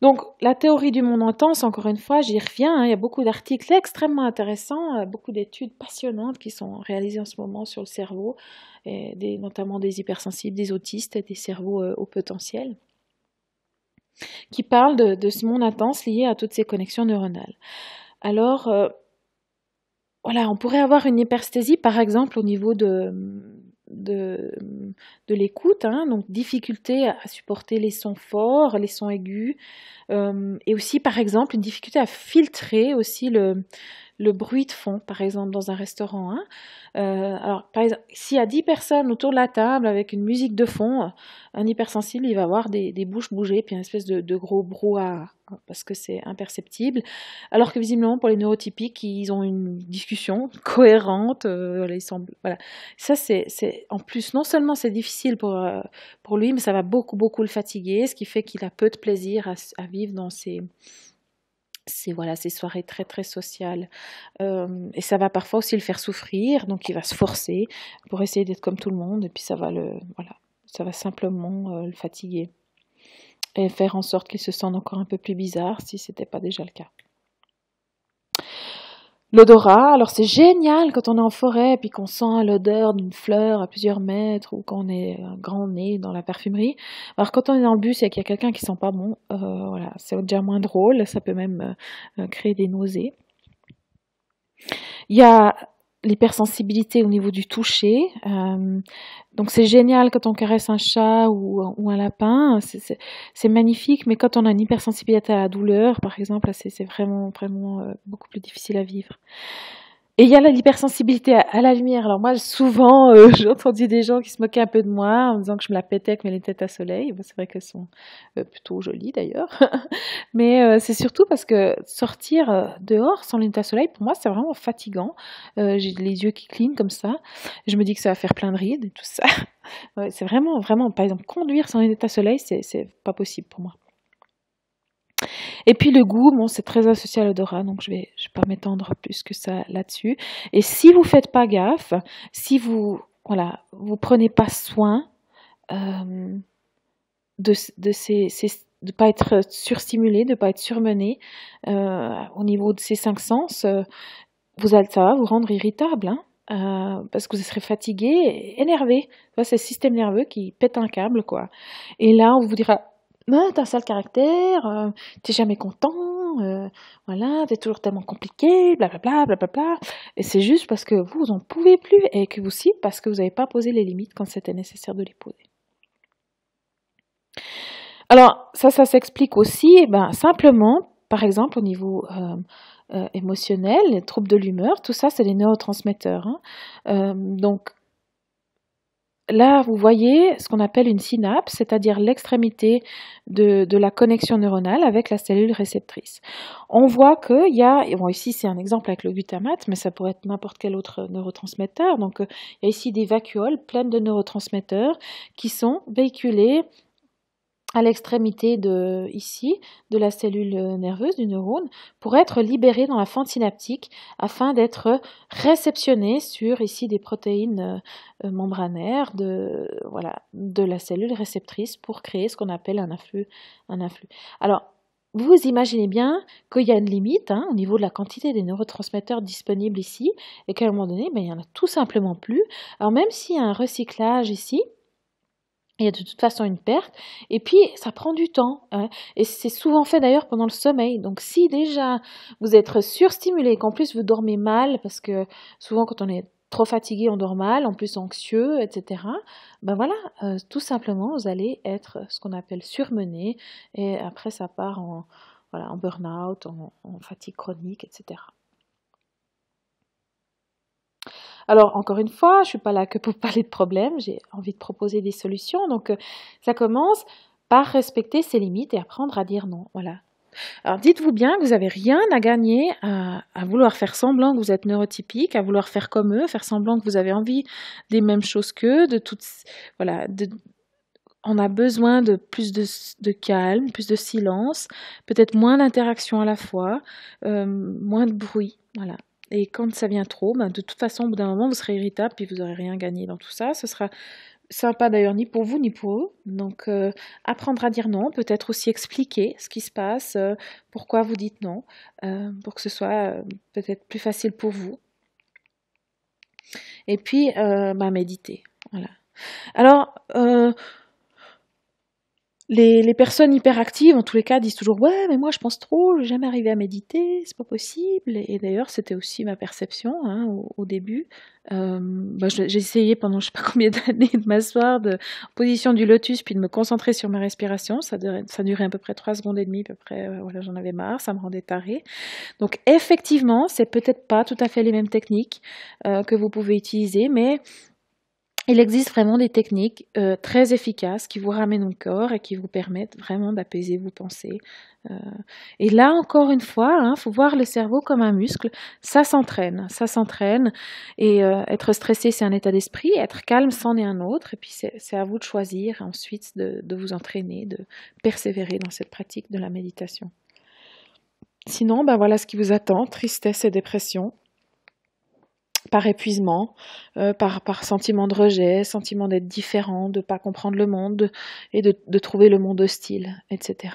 Donc, la théorie du monde intense, encore une fois, j'y reviens. Hein, il y a beaucoup d'articles extrêmement intéressants, euh, beaucoup d'études passionnantes qui sont réalisées en ce moment sur le cerveau, et notamment des hypersensibles, des autistes des cerveaux euh, au potentiel, qui parlent de, ce monde intense lié à toutes ces connexions neuronales. Alors, euh, voilà, on pourrait avoir une hypersthésie, par exemple, au niveau de, de, l'écoute, hein, donc difficulté à supporter les sons forts, les sons aigus, euh, et aussi, par exemple, une difficulté à filtrer aussi le, le bruit de fond, par exemple, dans un restaurant. Hein. Euh, alors, par exemple, s'il y a 10 personnes autour de la table avec une musique de fond, un hypersensible, il va avoir des, bouches bougées, puis une espèce de, gros brouhaha, hein, parce que c'est imperceptible. Alors que visiblement, pour les neurotypiques, ils ont une discussion cohérente. Euh, ils voilà. Ça, c'est, en plus, non seulement c'est difficile pour, euh, pour lui, mais ça va beaucoup, beaucoup le fatiguer, ce qui fait qu'il a peu de plaisir à, à vivre dans ces c'est voilà ces soirées très très sociales. Et ça va parfois aussi le faire souffrir donc il va se forcer pour essayer d'être comme tout le monde et puis ça va le voilà ça va simplement le fatiguer et faire en sorte qu'il se sente encore un peu plus bizarre si c'était pas déjà le cas L'odorat, alors c'est génial quand on est en forêt et puis qu'on sent l'odeur d'une fleur à plusieurs mètres ou qu'on est un grand nez dans la parfumerie. Alors quand on est dans le bus et qu'il y a quelqu'un qui sent pas bon, euh, voilà, c'est déjà moins drôle, ça peut même euh, créer des nausées. Il y a l'hypersensibilité au niveau du toucher. Euh, donc c'est génial quand on caresse un chat ou, un lapin, c'est magnifique, mais quand on a une hypersensibilité à la douleur, par exemple, c'est vraiment, vraiment euh, beaucoup plus difficile à vivre. Et il y a l'hypersensibilité à, la lumière. Alors moi, souvent, euh, j'ai entendu des gens qui se moquaient un peu de moi en disant que je me la pétais avec mes lunettes à soleil. c'est vrai qu'elles sont euh, plutôt jolies d'ailleurs. Mais euh, c'est surtout parce que sortir dehors sans lunettes à soleil, pour moi, c'est vraiment fatigant. j'ai les yeux qui clignent comme ça. Je me dis que ça va faire plein de rides et tout ça. c'est vraiment, vraiment, par exemple, conduire sans lunettes à soleil, c'est pas possible pour moi. Et puis le goût, bon, c'est très associé à l'odorat, donc je vais, je vais pas m'étendre plus que ça là-dessus. Et si vous faites pas gaffe, si vous, voilà, vous prenez pas soin euh, de, de ces, de pas être surstimulé, de pas être surmené euh, au niveau de ces cinq sens, euh, vous allez, ça va vous rendre irritable, hein, parce que vous serez fatigué, énervé. C'est le système nerveux qui pète un câble, quoi. Et là, on vous dira t'as un sale caractère, euh, t'es jamais content, euh, voilà, t'es toujours tellement compliqué, blablabla, blablabla. Et c'est juste parce que vous en pouvez plus et que vous si parce que vous n'avez pas posé les limites quand c'était nécessaire de les poser. Alors ça, ça s'explique aussi, eh ben simplement, par exemple au niveau euh, émotionnel, les troubles de l'humeur, tout ça, c'est des neurotransmetteurs. Hein. donc Là, vous voyez ce qu'on appelle une synapse, c'est-à-dire l'extrémité de, la connexion neuronale avec la cellule réceptrice. On voit qu'il y a, bon ici c'est un exemple avec le glutamate, mais ça pourrait être n'importe quel autre neurotransmetteur. Donc il y a ici des vacuoles pleines de neurotransmetteurs qui sont véhiculés à l'extrémité de ici de la cellule nerveuse du neurone pour être libéré dans la fente synaptique afin d'être réceptionné sur ici des protéines euh, membranaires de voilà de la cellule réceptrice pour créer ce qu'on appelle un influx un influx. Alors vous imaginez bien qu'il y a une limite hein, au niveau de la quantité des neurotransmetteurs disponibles ici et qu'à un moment donné, ben, il n'y en a tout simplement plus. Alors même s'il y a un recyclage ici, il y a de toute façon une perte. Et puis, ça prend du temps. Hein. Et c'est souvent fait d'ailleurs pendant le sommeil. Donc, si déjà vous êtes surstimulé, qu'en plus vous dormez mal, parce que souvent quand on est trop fatigué, on dort mal, en plus anxieux, etc. Ben voilà, euh, tout simplement, vous allez être ce qu'on appelle surmené. Et après, ça part en, voilà, en burn-out, en fatigue chronique, etc. Alors, encore une fois, je ne suis pas là que pour parler de problèmes, j'ai envie de proposer des solutions. Donc, euh, ça commence par respecter ses limites et apprendre à dire non. Voilà. Alors, dites-vous bien que vous n'avez rien à gagner à, vouloir faire semblant que vous êtes neurotypique, à vouloir faire comme eux, faire semblant que vous avez envie des mêmes choses qu'eux, de toutes, voilà, on a besoin de plus de, calme, plus de silence, peut-être moins d'interaction à la fois, euh, moins de bruit. Voilà. Et quand ça vient trop, ben, de toute façon, au bout d'un moment, vous serez irritable puis vous n'aurez rien gagné dans tout ça. Ce sera sympa d'ailleurs ni pour vous ni pour eux. Donc euh, apprendre à dire non, peut-être aussi expliquer ce qui se passe, euh, pourquoi vous dites non, euh, pour que ce soit peut-être plus facile pour vous. Et puis ben, méditer. Voilà. Alors les, personnes hyperactives, en tous les cas, disent toujours Ouais, mais moi je pense trop, je jamais arriver à méditer, c'est pas possible. Et, d'ailleurs, c'était aussi ma perception hein, au, début. Euh, bah, j'ai essayé pendant je sais pas combien d'années de m'asseoir en position du lotus puis de me concentrer sur ma respiration. Ça durait, ça durait à peu près trois secondes et demie, à peu près. Euh, voilà, j'en avais marre, ça me rendait taré. Donc, effectivement, c'est peut-être pas tout à fait les mêmes techniques euh, que vous pouvez utiliser, mais il existe vraiment des techniques euh, très efficaces qui vous ramènent au corps et qui vous permettent vraiment d'apaiser vos pensées. Euh, et là, encore une fois, il hein, faut voir le cerveau comme un muscle. Ça s'entraîne, ça s'entraîne. Et euh, être stressé, c'est un état d'esprit. Être calme, c'en est un autre. Et puis, c'est à vous de choisir ensuite de, de vous entraîner, de persévérer dans cette pratique de la méditation. Sinon, ben voilà ce qui vous attend, tristesse et dépression par épuisement, euh, par, par sentiment de rejet, sentiment d'être différent, de pas comprendre le monde et de, de trouver le monde hostile, etc.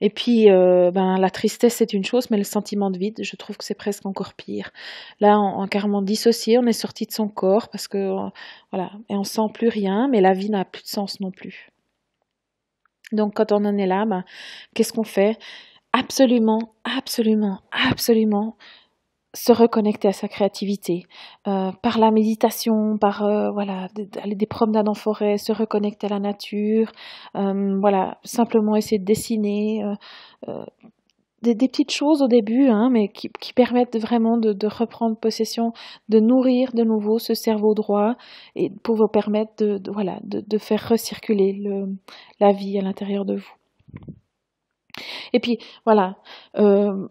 Et puis, euh, ben, la tristesse c'est une chose, mais le sentiment de vide, je trouve que c'est presque encore pire. Là, on, est carrément dissocié, on est sorti de son corps parce que, voilà, et on sent plus rien, mais la vie n'a plus de sens non plus. Donc, quand on en est là, ben, qu'est-ce qu'on fait? Absolument, absolument, absolument se reconnecter à sa créativité euh, par la méditation, par euh, voilà aller des promenades en forêt, se reconnecter à la nature, euh, voilà simplement essayer de dessiner, des, petites choses au début, hein, mais qui, permettent vraiment de, reprendre possession, de nourrir de nouveau ce cerveau droit et pour vous permettre de, voilà, de, faire recirculer le, la vie à l'intérieur de vous. Et puis, voilà, euh,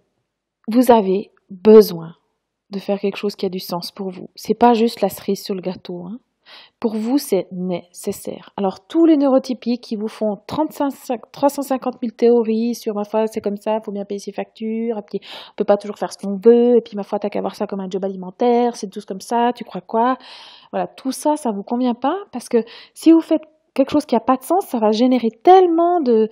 vous avez besoin de faire quelque chose qui a du sens pour vous. C'est pas juste la cerise sur le gâteau. Hein. Pour vous, c'est nécessaire. Alors, tous les neurotypiques qui vous font 35, 350 000 théories sur ma foi, c'est comme ça, il faut bien payer ses factures, puis on peut pas toujours faire ce qu'on veut, et puis ma foi, t'as qu'à voir ça comme un job alimentaire, c'est tout comme ça, tu crois quoi? Voilà, tout ça, ça vous convient pas, parce que si vous faites quelque chose qui n'a pas de sens, ça va générer tellement de,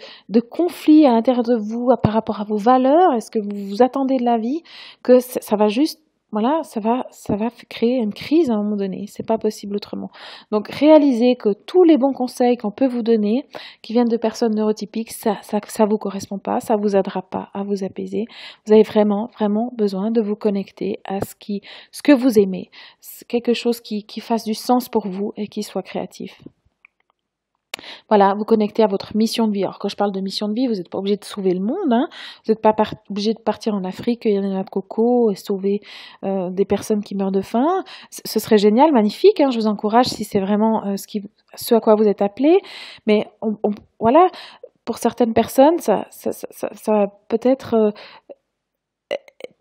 conflits à l'intérieur de vous par rapport à vos valeurs et ce que vous vous attendez de la vie, que ça va juste voilà, ça va, ça va créer une crise à un moment donné. C'est pas possible autrement. Donc, réalisez que tous les bons conseils qu'on peut vous donner, qui viennent de personnes neurotypiques, ça, ça, ça vous correspond pas, ça vous aidera pas à vous apaiser. Vous avez vraiment, vraiment besoin de vous connecter à ce qui, ce que vous aimez, quelque chose qui, qui fasse du sens pour vous et qui soit créatif. Voilà, vous connectez à votre mission de vie. Alors quand je parle de mission de vie, vous n'êtes pas obligé de sauver le monde, hein. vous n'êtes pas obligé de partir en Afrique, il y a de coco et sauver euh, des personnes qui meurent de faim. ce serait génial, magnifique. Hein. Je vous encourage si c'est vraiment euh, ce, à quoi vous êtes appelé. Mais voilà, pour certaines personnes, ça, ça, ça peut-être euh,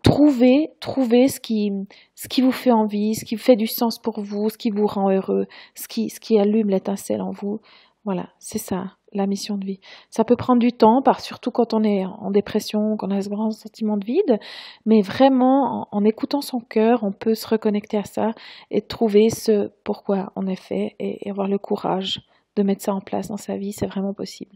trouver, ce qui, vous fait envie, ce qui fait du sens pour vous, ce qui vous rend heureux, ce qui allume l'étincelle en vous. Voilà, c'est ça, la mission de vie. Ça peut prendre du temps, surtout quand on est en dépression, qu'on a ce grand sentiment de vide, mais vraiment, en, écoutant son cœur, on peut se reconnecter à ça et trouver ce pourquoi on est fait et avoir le courage de mettre ça en place dans sa vie, c'est vraiment possible.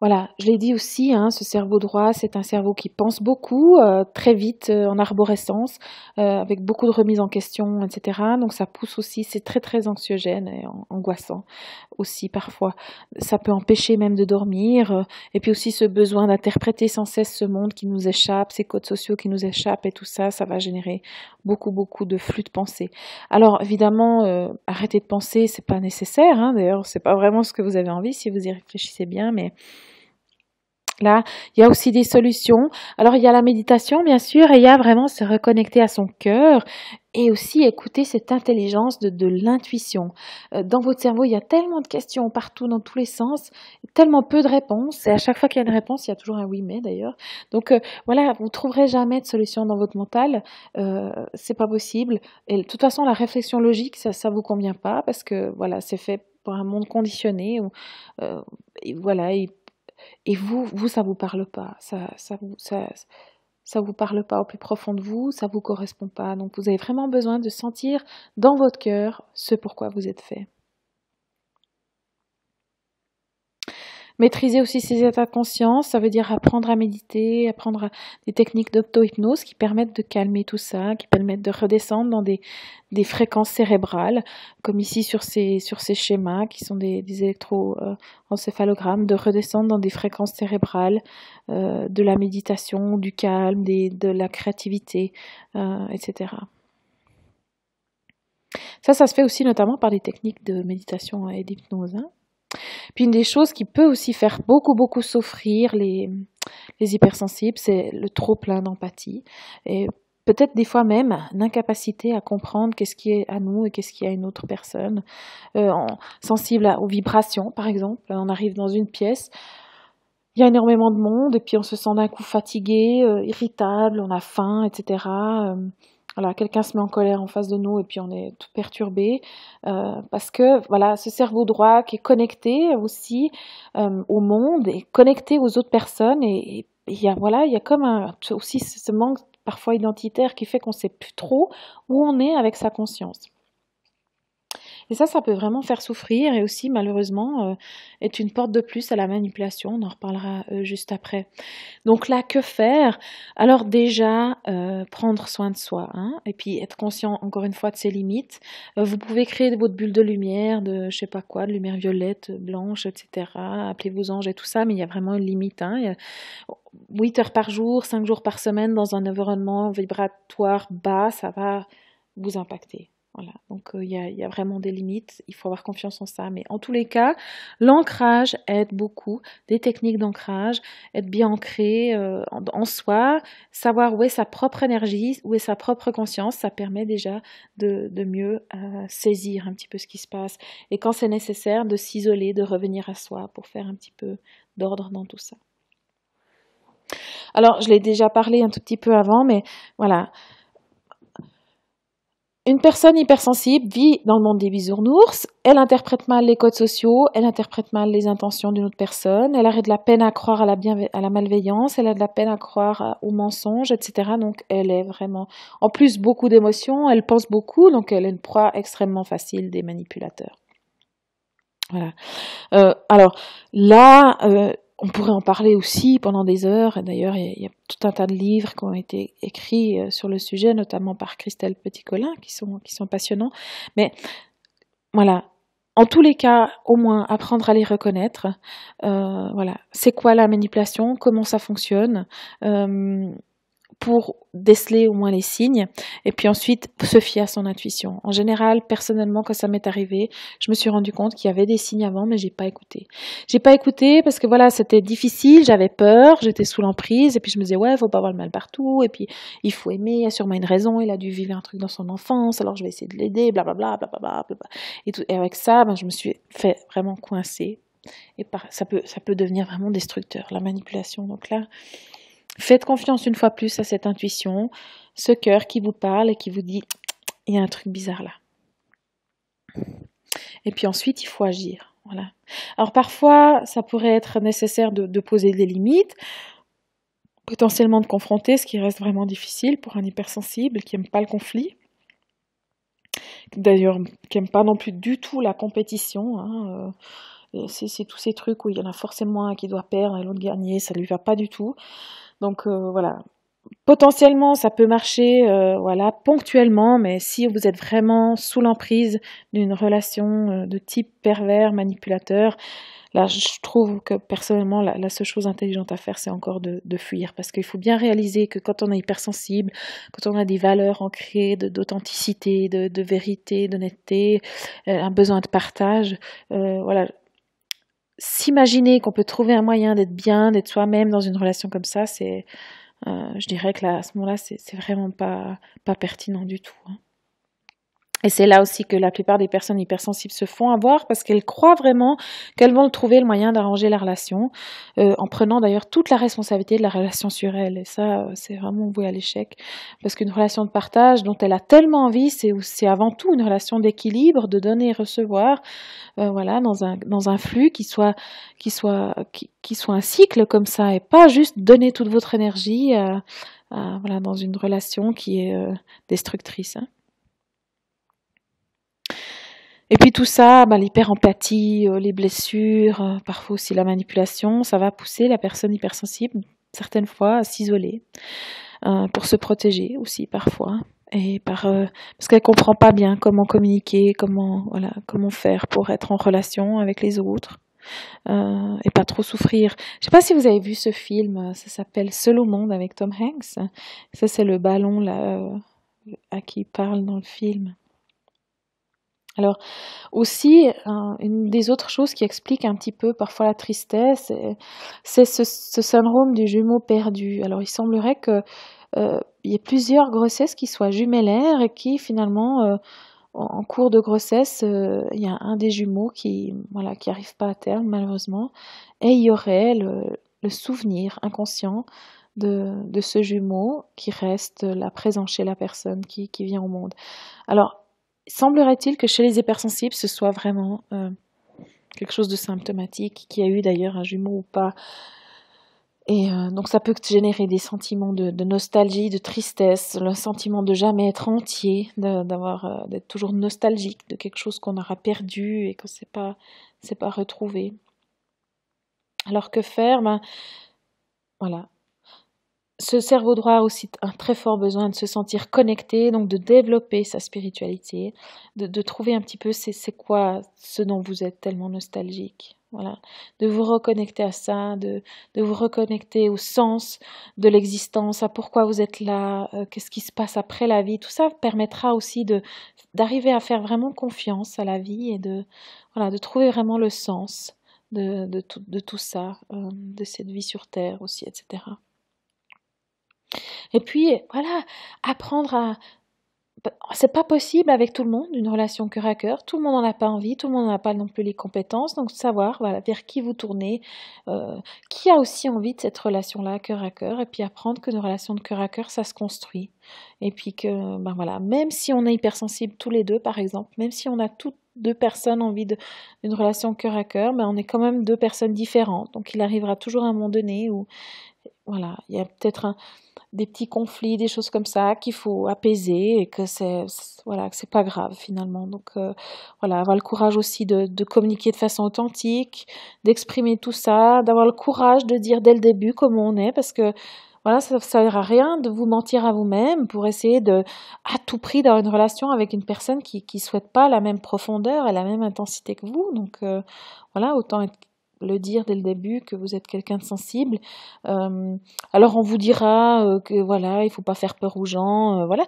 Voilà, je l'ai dit aussi, hein, ce cerveau droit, c'est un cerveau qui pense beaucoup, euh, très vite, euh, en arborescence, euh, avec beaucoup de remises en question, etc. Donc ça pousse aussi, c'est très très anxiogène et angoissant aussi parfois. Ça peut empêcher même de dormir, et puis aussi ce besoin d'interpréter sans cesse ce monde qui nous échappe, ces codes sociaux qui nous échappent, et tout ça, ça va générer beaucoup beaucoup de flux de pensée. Alors évidemment, arrêter de penser, c'est pas nécessaire. Hein, D'ailleurs, c'est pas vraiment ce que vous avez envie si vous y réfléchissez bien, mais Là, il y a aussi des solutions. Alors, il y a la méditation, bien sûr, et il y a vraiment se reconnecter à son cœur et aussi écouter cette intelligence de, l'intuition. Euh, dans votre cerveau, il y a tellement de questions partout, dans tous les sens, tellement peu de réponses. Et à chaque fois qu'il y a une réponse, il y a toujours un oui mais d'ailleurs. Donc euh, voilà, vous trouverez jamais de solution dans votre mental. Euh, c'est pas possible. Et de toute façon, la réflexion logique, ça, ça vous convient pas parce que voilà, c'est fait pour un monde conditionné. Euh, et voilà. Et, et vous, vous, ça vous parle pas, ça, ça vous, ça, ça vous parle pas au plus profond de vous, ça vous correspond pas. Donc vous avez vraiment besoin de sentir dans votre cœur ce pourquoi vous êtes fait. Maîtriser aussi ses états de conscience, ça veut dire apprendre à méditer, apprendre des techniques d'auto-hypnose qui permettent de calmer tout ça, qui permettent de redescendre dans des, des fréquences cérébrales, comme ici sur ces, sur ces schémas qui sont des, des électroencéphalogrammes, de redescendre dans des fréquences cérébrales, euh, de la méditation, du calme, de la créativité, euh, etc. Ça, ça se fait aussi notamment par des techniques de méditation et d'hypnose. Hein. Puis une des choses qui peut aussi faire beaucoup, beaucoup souffrir les, les hypersensibles, c'est le trop plein d'empathie. Et peut-être des fois même l'incapacité à comprendre qu'est-ce qui est à nous et qu'est-ce qui est à une autre personne. Euh, sensible aux vibrations, par exemple. On arrive dans une pièce, il y a énormément de monde et puis on se sent d'un coup fatigué, euh, irritable, on a faim, etc. Voilà, quelqu'un se met en colère en face de nous et puis on est tout perturbé euh, parce que voilà, ce cerveau droit qui est connecté aussi euh, au monde et connecté aux autres personnes et il y a voilà, il y a comme un, aussi ce manque parfois identitaire qui fait qu'on sait plus trop où on est avec sa conscience. Et ça, ça peut vraiment faire souffrir et aussi, malheureusement, euh, est une porte de plus à la manipulation. On en reparlera euh, juste après. Donc là, que faire? Alors déjà, euh, prendre soin de soi hein, et puis être conscient, encore une fois, de ses limites. vous pouvez créer votre bulle de lumière, de je sais pas quoi, de lumière violette, blanche, etc. Appelez vos anges et tout ça, mais il y a vraiment une limite. Hein. 8 heures par jour, 5 jours par semaine dans un environnement vibratoire bas, ça va vous impacter Voilà, donc il y, a vraiment des limites, il faut avoir confiance en ça. Mais en tous les cas, l'ancrage aide beaucoup, des techniques d'ancrage, être bien ancré euh, en, soi, savoir où est sa propre énergie, où est sa propre conscience, ça permet déjà de, de mieux euh, saisir un petit peu ce qui se passe. Et quand c'est nécessaire, de s'isoler, de revenir à soi pour faire un petit peu d'ordre dans tout ça. Alors, je l'ai déjà parlé un tout petit peu avant, mais voilà, une personne hypersensible vit dans le monde des bisounours, elle interprète mal les codes sociaux, elle interprète mal les intentions d'une autre personne, elle a de la peine à croire à la, à la malveillance, elle a de la peine à croire au mensonge, etc. Donc elle est vraiment, en plus beaucoup d'émotions, elle pense beaucoup, donc elle est une proie extrêmement facile des manipulateurs. Voilà. Euh, alors là, euh, on pourrait en parler aussi pendant des heures. D'ailleurs, il y, a tout un tas de livres qui ont été écrits euh, sur le sujet, notamment par Christelle Petit-Colin, qui sont, qui sont passionnants. Mais voilà, en tous les cas, au moins apprendre à les reconnaître. Euh, voilà, c'est quoi la manipulation, comment ça fonctionne? Euh, pour déceler au moins les signes et puis ensuite se fier à son intuition. En général, personnellement, quand ça m'est arrivé, je me suis rendu compte qu'il y avait des signes avant, mais j'ai pas écouté. J'ai pas écouté parce que voilà, c'était difficile, j'avais peur, j'étais sous l'emprise et puis je me disais ouais, faut pas avoir le mal partout et puis il faut aimer, il y a sûrement une raison, il a dû vivre un truc dans son enfance, alors je vais essayer de l'aider, blablabla, blablabla, bla Et, tout, et avec ça, ben, je me suis fait vraiment coincer et ça peut ça peut devenir vraiment destructeur la manipulation. Donc là, Faites confiance une fois plus à cette intuition, ce cœur qui vous parle et qui vous dit il y a un truc bizarre là. Et puis ensuite, il faut agir. Voilà. Alors parfois, ça pourrait être nécessaire de, poser des limites, potentiellement de confronter, ce qui reste vraiment difficile pour un hypersensible qui n'aime pas le conflit. D'ailleurs, qui n'aime pas non plus du tout la compétition. Hein, euh, c'est tous ces trucs où il y en a forcément un qui doit perdre et l'autre gagner, ça ne lui va pas du tout. Donc euh, voilà, potentiellement ça peut marcher euh, voilà ponctuellement mais si vous êtes vraiment sous l'emprise d'une relation euh, de type pervers manipulateur là je trouve que personnellement la, seule chose intelligente à faire c'est encore de, fuir. Parce qu'il faut bien réaliser que quand on est hypersensible quand on a des valeurs ancrées d'authenticité de, de, vérité d'honnêteté un besoin de partage voilà s'imaginer qu'on peut trouver un moyen d'être bien, d'être soi-même dans une relation comme ça, c'est, euh, je dirais que là, à ce moment-là, c'est vraiment pas, pas pertinent du tout. Hein. Et c'est là aussi que la plupart des personnes hypersensibles se font avoir parce qu'elles croient vraiment qu'elles vont trouver le moyen d'arranger la relation, euh, en prenant d'ailleurs toute la responsabilité de la relation sur elles. Et ça, euh, c'est vraiment voué à l'échec. Parce qu'une relation de partage dont elle a tellement envie, c'est avant tout une relation d'équilibre, de donner et recevoir, euh, voilà, dans un, dans un flux qui soit, qui, soit, qui, soit un cycle comme ça, et pas juste donner toute votre énergie voilà, dans une relation qui est destructrice. Hein. Et puis tout ça, bah, l'hyper-empathie, euh, les blessures, euh, parfois aussi la manipulation, ça va pousser la personne hypersensible certaines fois à s'isoler euh, pour se protéger aussi parfois et par parce qu'elle comprend pas bien comment communiquer, comment voilà, comment faire pour être en relation avec les autres. et pas trop souffrir. Je sais pas si vous avez vu ce film, ça s'appelle Seul au monde avec Tom Hanks. Ça c'est le ballon là à qui il parle dans le film. Alors aussi, une des autres choses qui explique un petit peu parfois la tristesse, c'est ce, syndrome du jumeau perdu. Alors il semblerait qu'il euh, y ait plusieurs grossesses qui soient jumellaires et qui finalement, euh, en cours de grossesse, euh, il y a un des jumeaux qui voilà qui arrive pas à terme malheureusement, et il y aurait le, souvenir inconscient de, de, ce jumeau qui reste là présent chez la personne qui, qui vient au monde. Alors semblerait-il que chez les hypersensibles, ce soit vraiment euh, quelque chose de symptomatique, qui a eu d'ailleurs un jumeau ou pas. Et euh, donc ça peut générer des sentiments de, nostalgie, de tristesse, le sentiment de jamais être entier, d'avoir euh, d'être toujours nostalgique de quelque chose qu'on aura perdu et qu'on ne sait pas, sait pas retrouver. Alors que faire? Ben, Voilà, ce cerveau droit a aussi un très fort besoin de se sentir connecté, donc de développer sa spiritualité, de, trouver un petit peu c'est quoi ce dont vous êtes tellement nostalgique. Voilà, de vous reconnecter à ça, de, de vous reconnecter au sens de l'existence, à pourquoi vous êtes là, euh, qu'est-ce qui se passe après la vie. Tout ça permettra aussi de d'arriver à faire vraiment confiance à la vie et de voilà de trouver vraiment le sens de, de, tout, de tout ça, euh, de cette vie sur terre aussi, etc. Et puis voilà, apprendre à c'est pas possible avec tout le monde, une relation cœur à cœur. Tout le monde n'en a pas envie, tout le monde n'a pas non plus les compétences. Donc, savoir voilà, vers qui vous tournez, euh, qui a aussi envie de cette relation-là, cœur à cœur, et puis apprendre que nos relations de cœur à cœur, ça se construit. Et puis que, ben voilà, même si on est hypersensible tous les deux, par exemple, même si on a toutes deux personnes envie d'une relation cœur à cœur, ben on est quand même deux personnes différentes. Donc, il arrivera toujours un moment donné où, voilà, il y a peut-être des petits conflits, des choses comme ça qu'il faut apaiser et que c'est voilà que c'est pas grave finalement. Donc euh, voilà, avoir le courage aussi de, de communiquer de façon authentique, d'exprimer tout ça, d'avoir le courage de dire dès le début comment on est parce que voilà, ça ne sert à rien de vous mentir à vous-même pour essayer de, à tout prix, d'avoir une relation avec une personne qui ne souhaite pas la même profondeur et la même intensité que vous. Donc, euh, voilà, autant être le dire dès le début que vous êtes quelqu'un de sensible. Euh, alors on vous dira euh, que voilà, il faut pas faire peur aux gens, euh, voilà.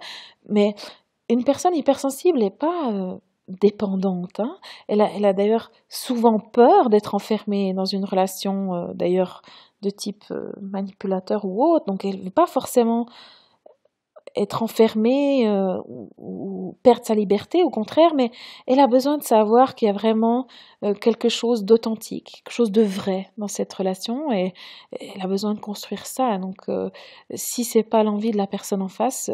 Mais une personne hypersensible n'est pas dépendante. Hein. Elle a, elle a d'ailleurs souvent peur d'être enfermée dans une relation, d'ailleurs de type manipulateur ou autre. Donc elle n'est pas forcément être enfermée euh, ou, perdre sa liberté, au contraire, mais elle a besoin de savoir qu'il y a vraiment euh, quelque chose d'authentique, quelque chose de vrai dans cette relation, et, elle a besoin de construire ça. Donc, euh, si c'est pas l'envie de la personne en face,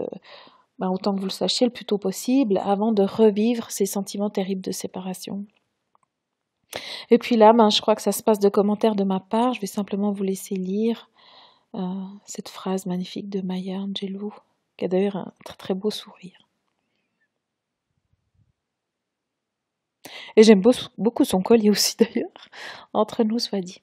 ben, autant que vous le sachiez le plus tôt possible, avant de revivre ces sentiments terribles de séparation. Et puis là, ben, je crois que ça se passe de commentaires de ma part. Je vais simplement vous laisser lire cette phrase magnifique de Maya Angelou qui a d'ailleurs un très très beau sourire. Et j'aime beaucoup son collier aussi d'ailleurs, entre nous soit dit.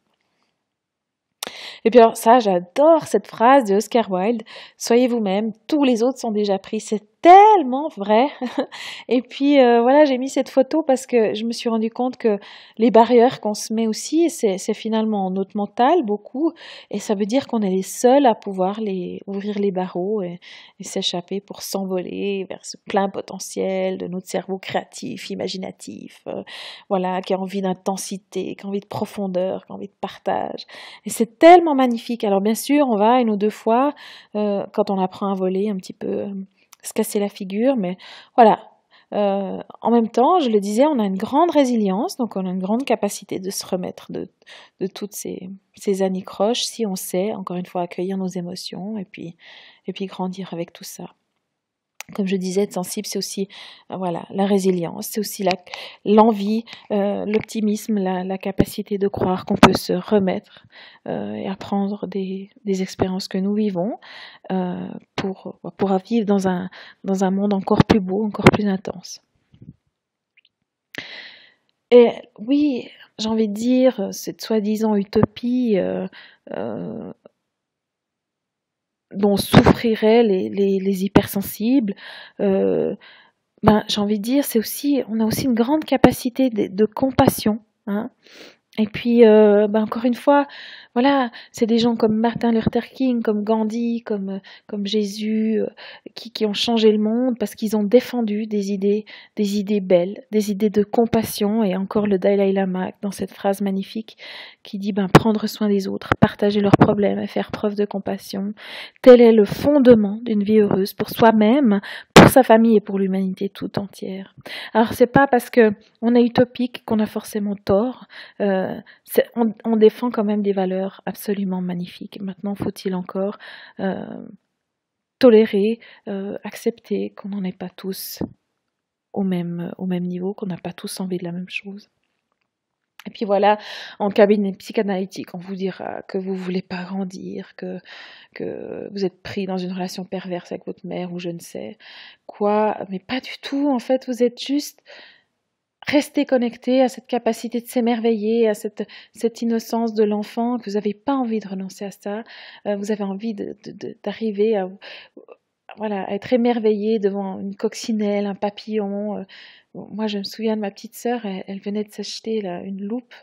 Et puis alors ça, j'adore cette phrase de Oscar Wilde, soyez vous-même, tous les autres sont déjà pris. Tellement vrai. Et puis euh, voilà, j'ai mis cette photo parce que je me suis rendu compte que les barrières qu'on se met aussi, c'est finalement notre mental beaucoup, et ça veut dire qu'on est les seuls à pouvoir les ouvrir les barreaux et, s'échapper pour s'envoler vers ce plein potentiel de notre cerveau créatif, imaginatif, euh, voilà, qui a envie d'intensité, qui a envie de profondeur, qui a envie de partage. Et c'est tellement magnifique. Alors bien sûr, on va une ou deux fois euh, quand on apprend à voler un petit peu se casser la figure, mais voilà. Euh, en même temps, je le disais, on a une grande résilience, donc on a une grande capacité de se remettre de, de toutes ces, ces anicroches si on sait, encore une fois, accueillir nos émotions et et puis grandir avec tout ça comme je disais, être sensible, c'est aussi euh, voilà la résilience, c'est aussi l'envie, euh, l'optimisme, la, capacité de croire qu'on peut se remettre euh, et apprendre des, expériences que nous vivons pour, pour vivre dans un, dans un monde encore plus beau, encore plus intense. Et oui, j'ai envie de dire, cette soi-disant utopie dont souffriraient les, les, les hypersensibles. Euh, ben, j'ai envie de dire, c'est aussi, on a aussi une grande capacité de, de compassion. Hein. Et puis, euh, ben encore une fois, voilà, c'est des gens comme Martin Luther King, comme Gandhi, comme, comme Jésus, euh, qui, qui ont changé le monde parce qu'ils ont défendu des idées, des idées belles, des idées de compassion. Et encore le Dalai Lama dans cette phrase magnifique qui dit ben, prendre soin des autres, partager leurs problèmes et faire preuve de compassion. Tel est le fondement d'une vie heureuse pour soi-même, sa famille et pour l'humanité tout entière. Alors c'est pas parce que on est utopique qu'on a forcément tort. Euh, on, défend quand même des valeurs absolument magnifiques. Maintenant, faut-il encore euh, tolérer, euh, accepter qu'on n'en est pas tous au même niveau, qu'on n'a pas tous envie de la même chose? Et puis voilà, en cabinet psychanalytique, on vous dira que vous voulez pas grandir, que, vous êtes pris dans une relation perverse avec votre mère ou je ne sais quoi, mais pas du tout. En fait, vous êtes juste resté connecté à cette capacité de s'émerveiller, à cette, innocence de l'enfant, que vous n'avez pas envie de renoncer à ça, euh, vous avez envie d'arriver à, voilà, être émerveillé devant une coccinelle, un papillon, euh, moi, je me souviens de ma petite sœur, elle, venait de s'acheter une loupe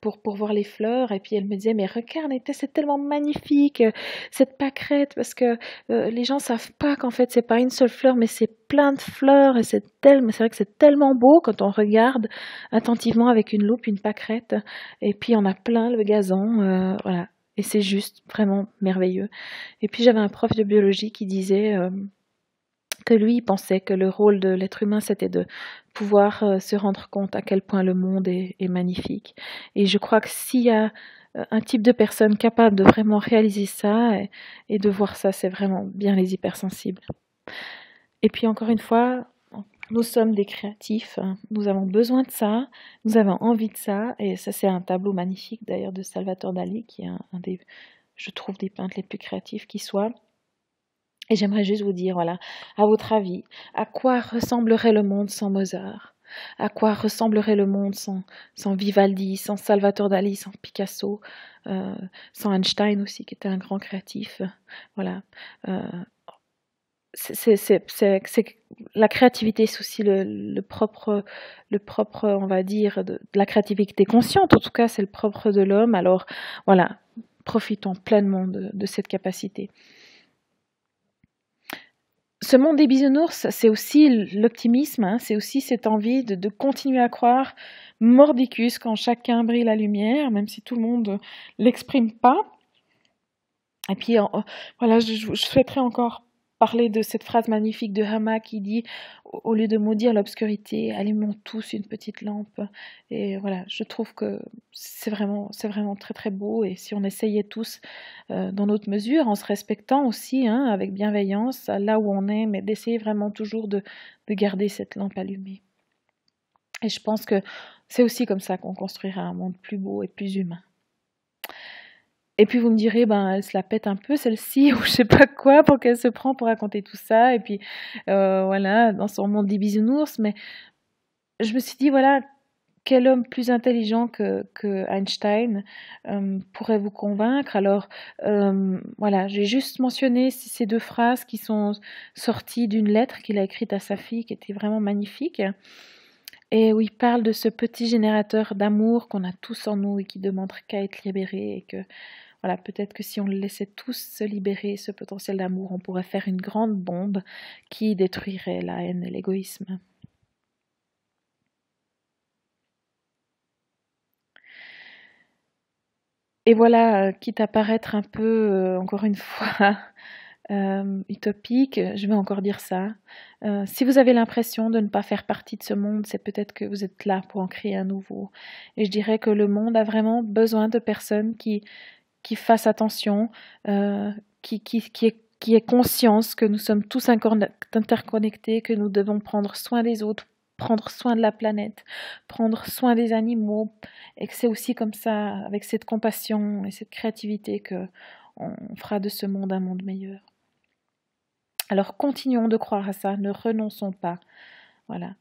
pour, pour voir les fleurs. Et puis elle me disait, mais regarde, c'est tellement magnifique, cette pâquerette, parce que les gens savent pas qu'en fait, c'est pas une seule fleur, mais c'est plein de fleurs. Et c'est tellement, c'est vrai que c'est tellement beau quand on regarde attentivement avec une loupe une pâquerette. Et puis on a plein le gazon, voilà. Et c'est juste vraiment merveilleux. Et puis j'avais un prof de biologie qui disait que lui pensait que le rôle de l'être humain, c'était de pouvoir euh, se rendre compte à quel point le monde est, magnifique. Et je crois que s'il y a euh, un type de personne capable de vraiment réaliser ça et, de voir ça, c'est vraiment bien les hypersensibles. Et puis encore une fois, nous sommes des créatifs, hein. nous avons besoin de ça, nous avons envie de ça, et ça c'est un tableau magnifique d'ailleurs de Salvatore Dali, qui est un, un des, je trouve, des peintres les plus créatifs qui soient. Et j'aimerais juste vous dire, voilà, à votre avis, à quoi ressemblerait le monde sans Mozart? À quoi ressemblerait le monde sans, sans Vivaldi, sans Salvatore Dali, sans Picasso, euh, sans Einstein aussi, qui était un grand créatif? Voilà. Euh, c'est la créativité, c'est aussi le, propre, le propre, on va dire, de, la créativité consciente. En tout cas, c'est le propre de l'homme. Alors, voilà, profitons pleinement de cette capacité ce monde des bisounours, c'est aussi l'optimisme, hein, c'est aussi cette envie de, continuer à croire mordicus quand chacun brille la lumière, même si tout le monde l'exprime pas. Et puis, voilà, je, je souhaiterais encore parler de cette phrase magnifique de Hama qui dit au lieu de maudire l'obscurité, allumons tous une petite lampe. Et voilà, je trouve que c'est vraiment, c'est vraiment très très beau. Et si on essayait tous euh, dans notre mesure, en se respectant aussi, hein, avec bienveillance, là où on est, mais d'essayer vraiment toujours de, de garder cette lampe allumée. Et je pense que c'est aussi comme ça qu'on construira un monde plus beau et plus humain. Et puis vous me direz, ben elle se la pète un peu celle-ci, ou je sais pas quoi, pour qu'elle se prend pour raconter tout ça. Et puis euh, voilà, dans son monde des bisounours. Mais je me suis dit, voilà, quel homme plus intelligent que, Einstein euh, pourrait vous convaincre? Alors euh, voilà, j'ai juste mentionné ces deux phrases qui sont sorties d'une lettre qu'il a écrite à sa fille, qui était vraiment magnifique et où il parle de ce petit générateur d'amour qu'on a tous en nous et qui demande qu'à être libéré et que voilà, peut-être que si on le laissait tous se libérer, ce potentiel d'amour, on pourrait faire une grande bombe qui détruirait la haine et l'égoïsme. Et voilà, quitte à paraître un peu, euh, encore une fois, euh, utopique, je vais encore dire ça. Euh, si vous avez l'impression de ne pas faire partie de ce monde, c'est peut-être que vous êtes là pour en créer un nouveau. Et je dirais que le monde a vraiment besoin de personnes qui, qui fassent attention, euh, qui, qui, qui, est, qui ait conscience que nous sommes tous interconnectés, que nous devons prendre soin des autres, prendre soin de la planète, prendre soin des animaux, et que c'est aussi comme ça, avec cette compassion et cette créativité, que on fera de ce monde un monde meilleur. Alors continuons de croire à ça, ne renonçons pas. Voilà.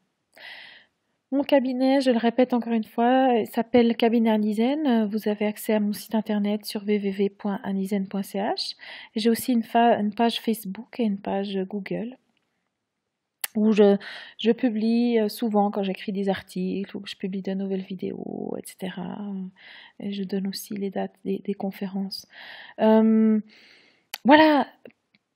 Mon cabinet, je le répète encore une fois, s'appelle Cabinet Anisen. Vous avez accès à mon site internet sur www.anisen.ch. J'ai aussi une, page Facebook et une page Google où je, publie euh, souvent quand j'écris des articles, ou je publie de nouvelles vidéos, etc. Et je donne aussi les dates des, conférences. Euh, voilà,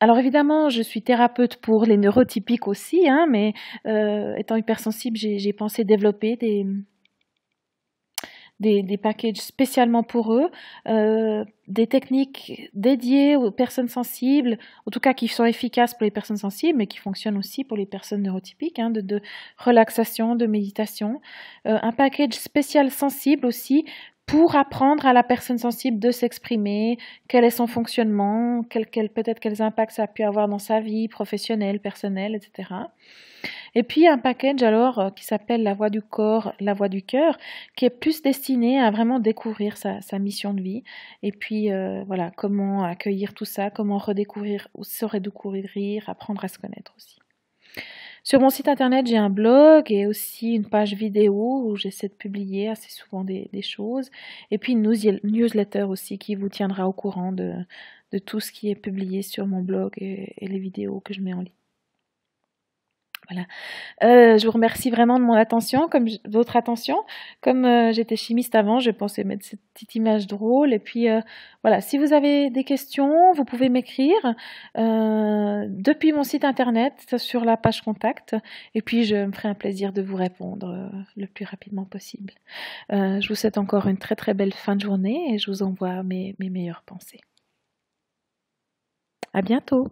alors évidemment, je suis thérapeute pour les neurotypiques aussi, hein, mais euh, étant hypersensible, j'ai pensé développer des, des, packages spécialement pour eux, euh, des techniques dédiées aux personnes sensibles, en tout cas qui sont efficaces pour les personnes sensibles, mais qui fonctionnent aussi pour les personnes neurotypiques, hein, de, de, relaxation, de méditation. Euh, un package spécial sensible aussi pour apprendre à la personne sensible de s'exprimer, quel est son fonctionnement, quel, peut-être quels impacts ça a pu avoir dans sa vie professionnelle, personnelle, etc. Et puis un package alors euh, qui s'appelle la voix du corps, la voix du cœur, qui est plus destiné à vraiment découvrir sa, mission de vie. Et puis euh, voilà, comment accueillir tout ça, comment redécouvrir ou se redécouvrir, apprendre à se connaître aussi. Sur mon site internet, j'ai un blog et aussi une page vidéo où j'essaie de publier assez souvent des, choses. Et puis une newsletter aussi qui vous tiendra au courant de, tout ce qui est publié sur mon blog et, les vidéos que je mets en ligne. Voilà. Euh, je vous remercie vraiment de mon attention, comme votre attention. Comme euh, j'étais chimiste avant, je pensais mettre cette petite image drôle. Et puis euh, voilà, si vous avez des questions, vous pouvez m'écrire depuis mon site internet sur la page contact. Et puis je me ferai un plaisir de vous répondre le plus rapidement possible. je vous souhaite encore une très très belle fin de journée et je vous envoie mes, mes meilleures pensées. À bientôt.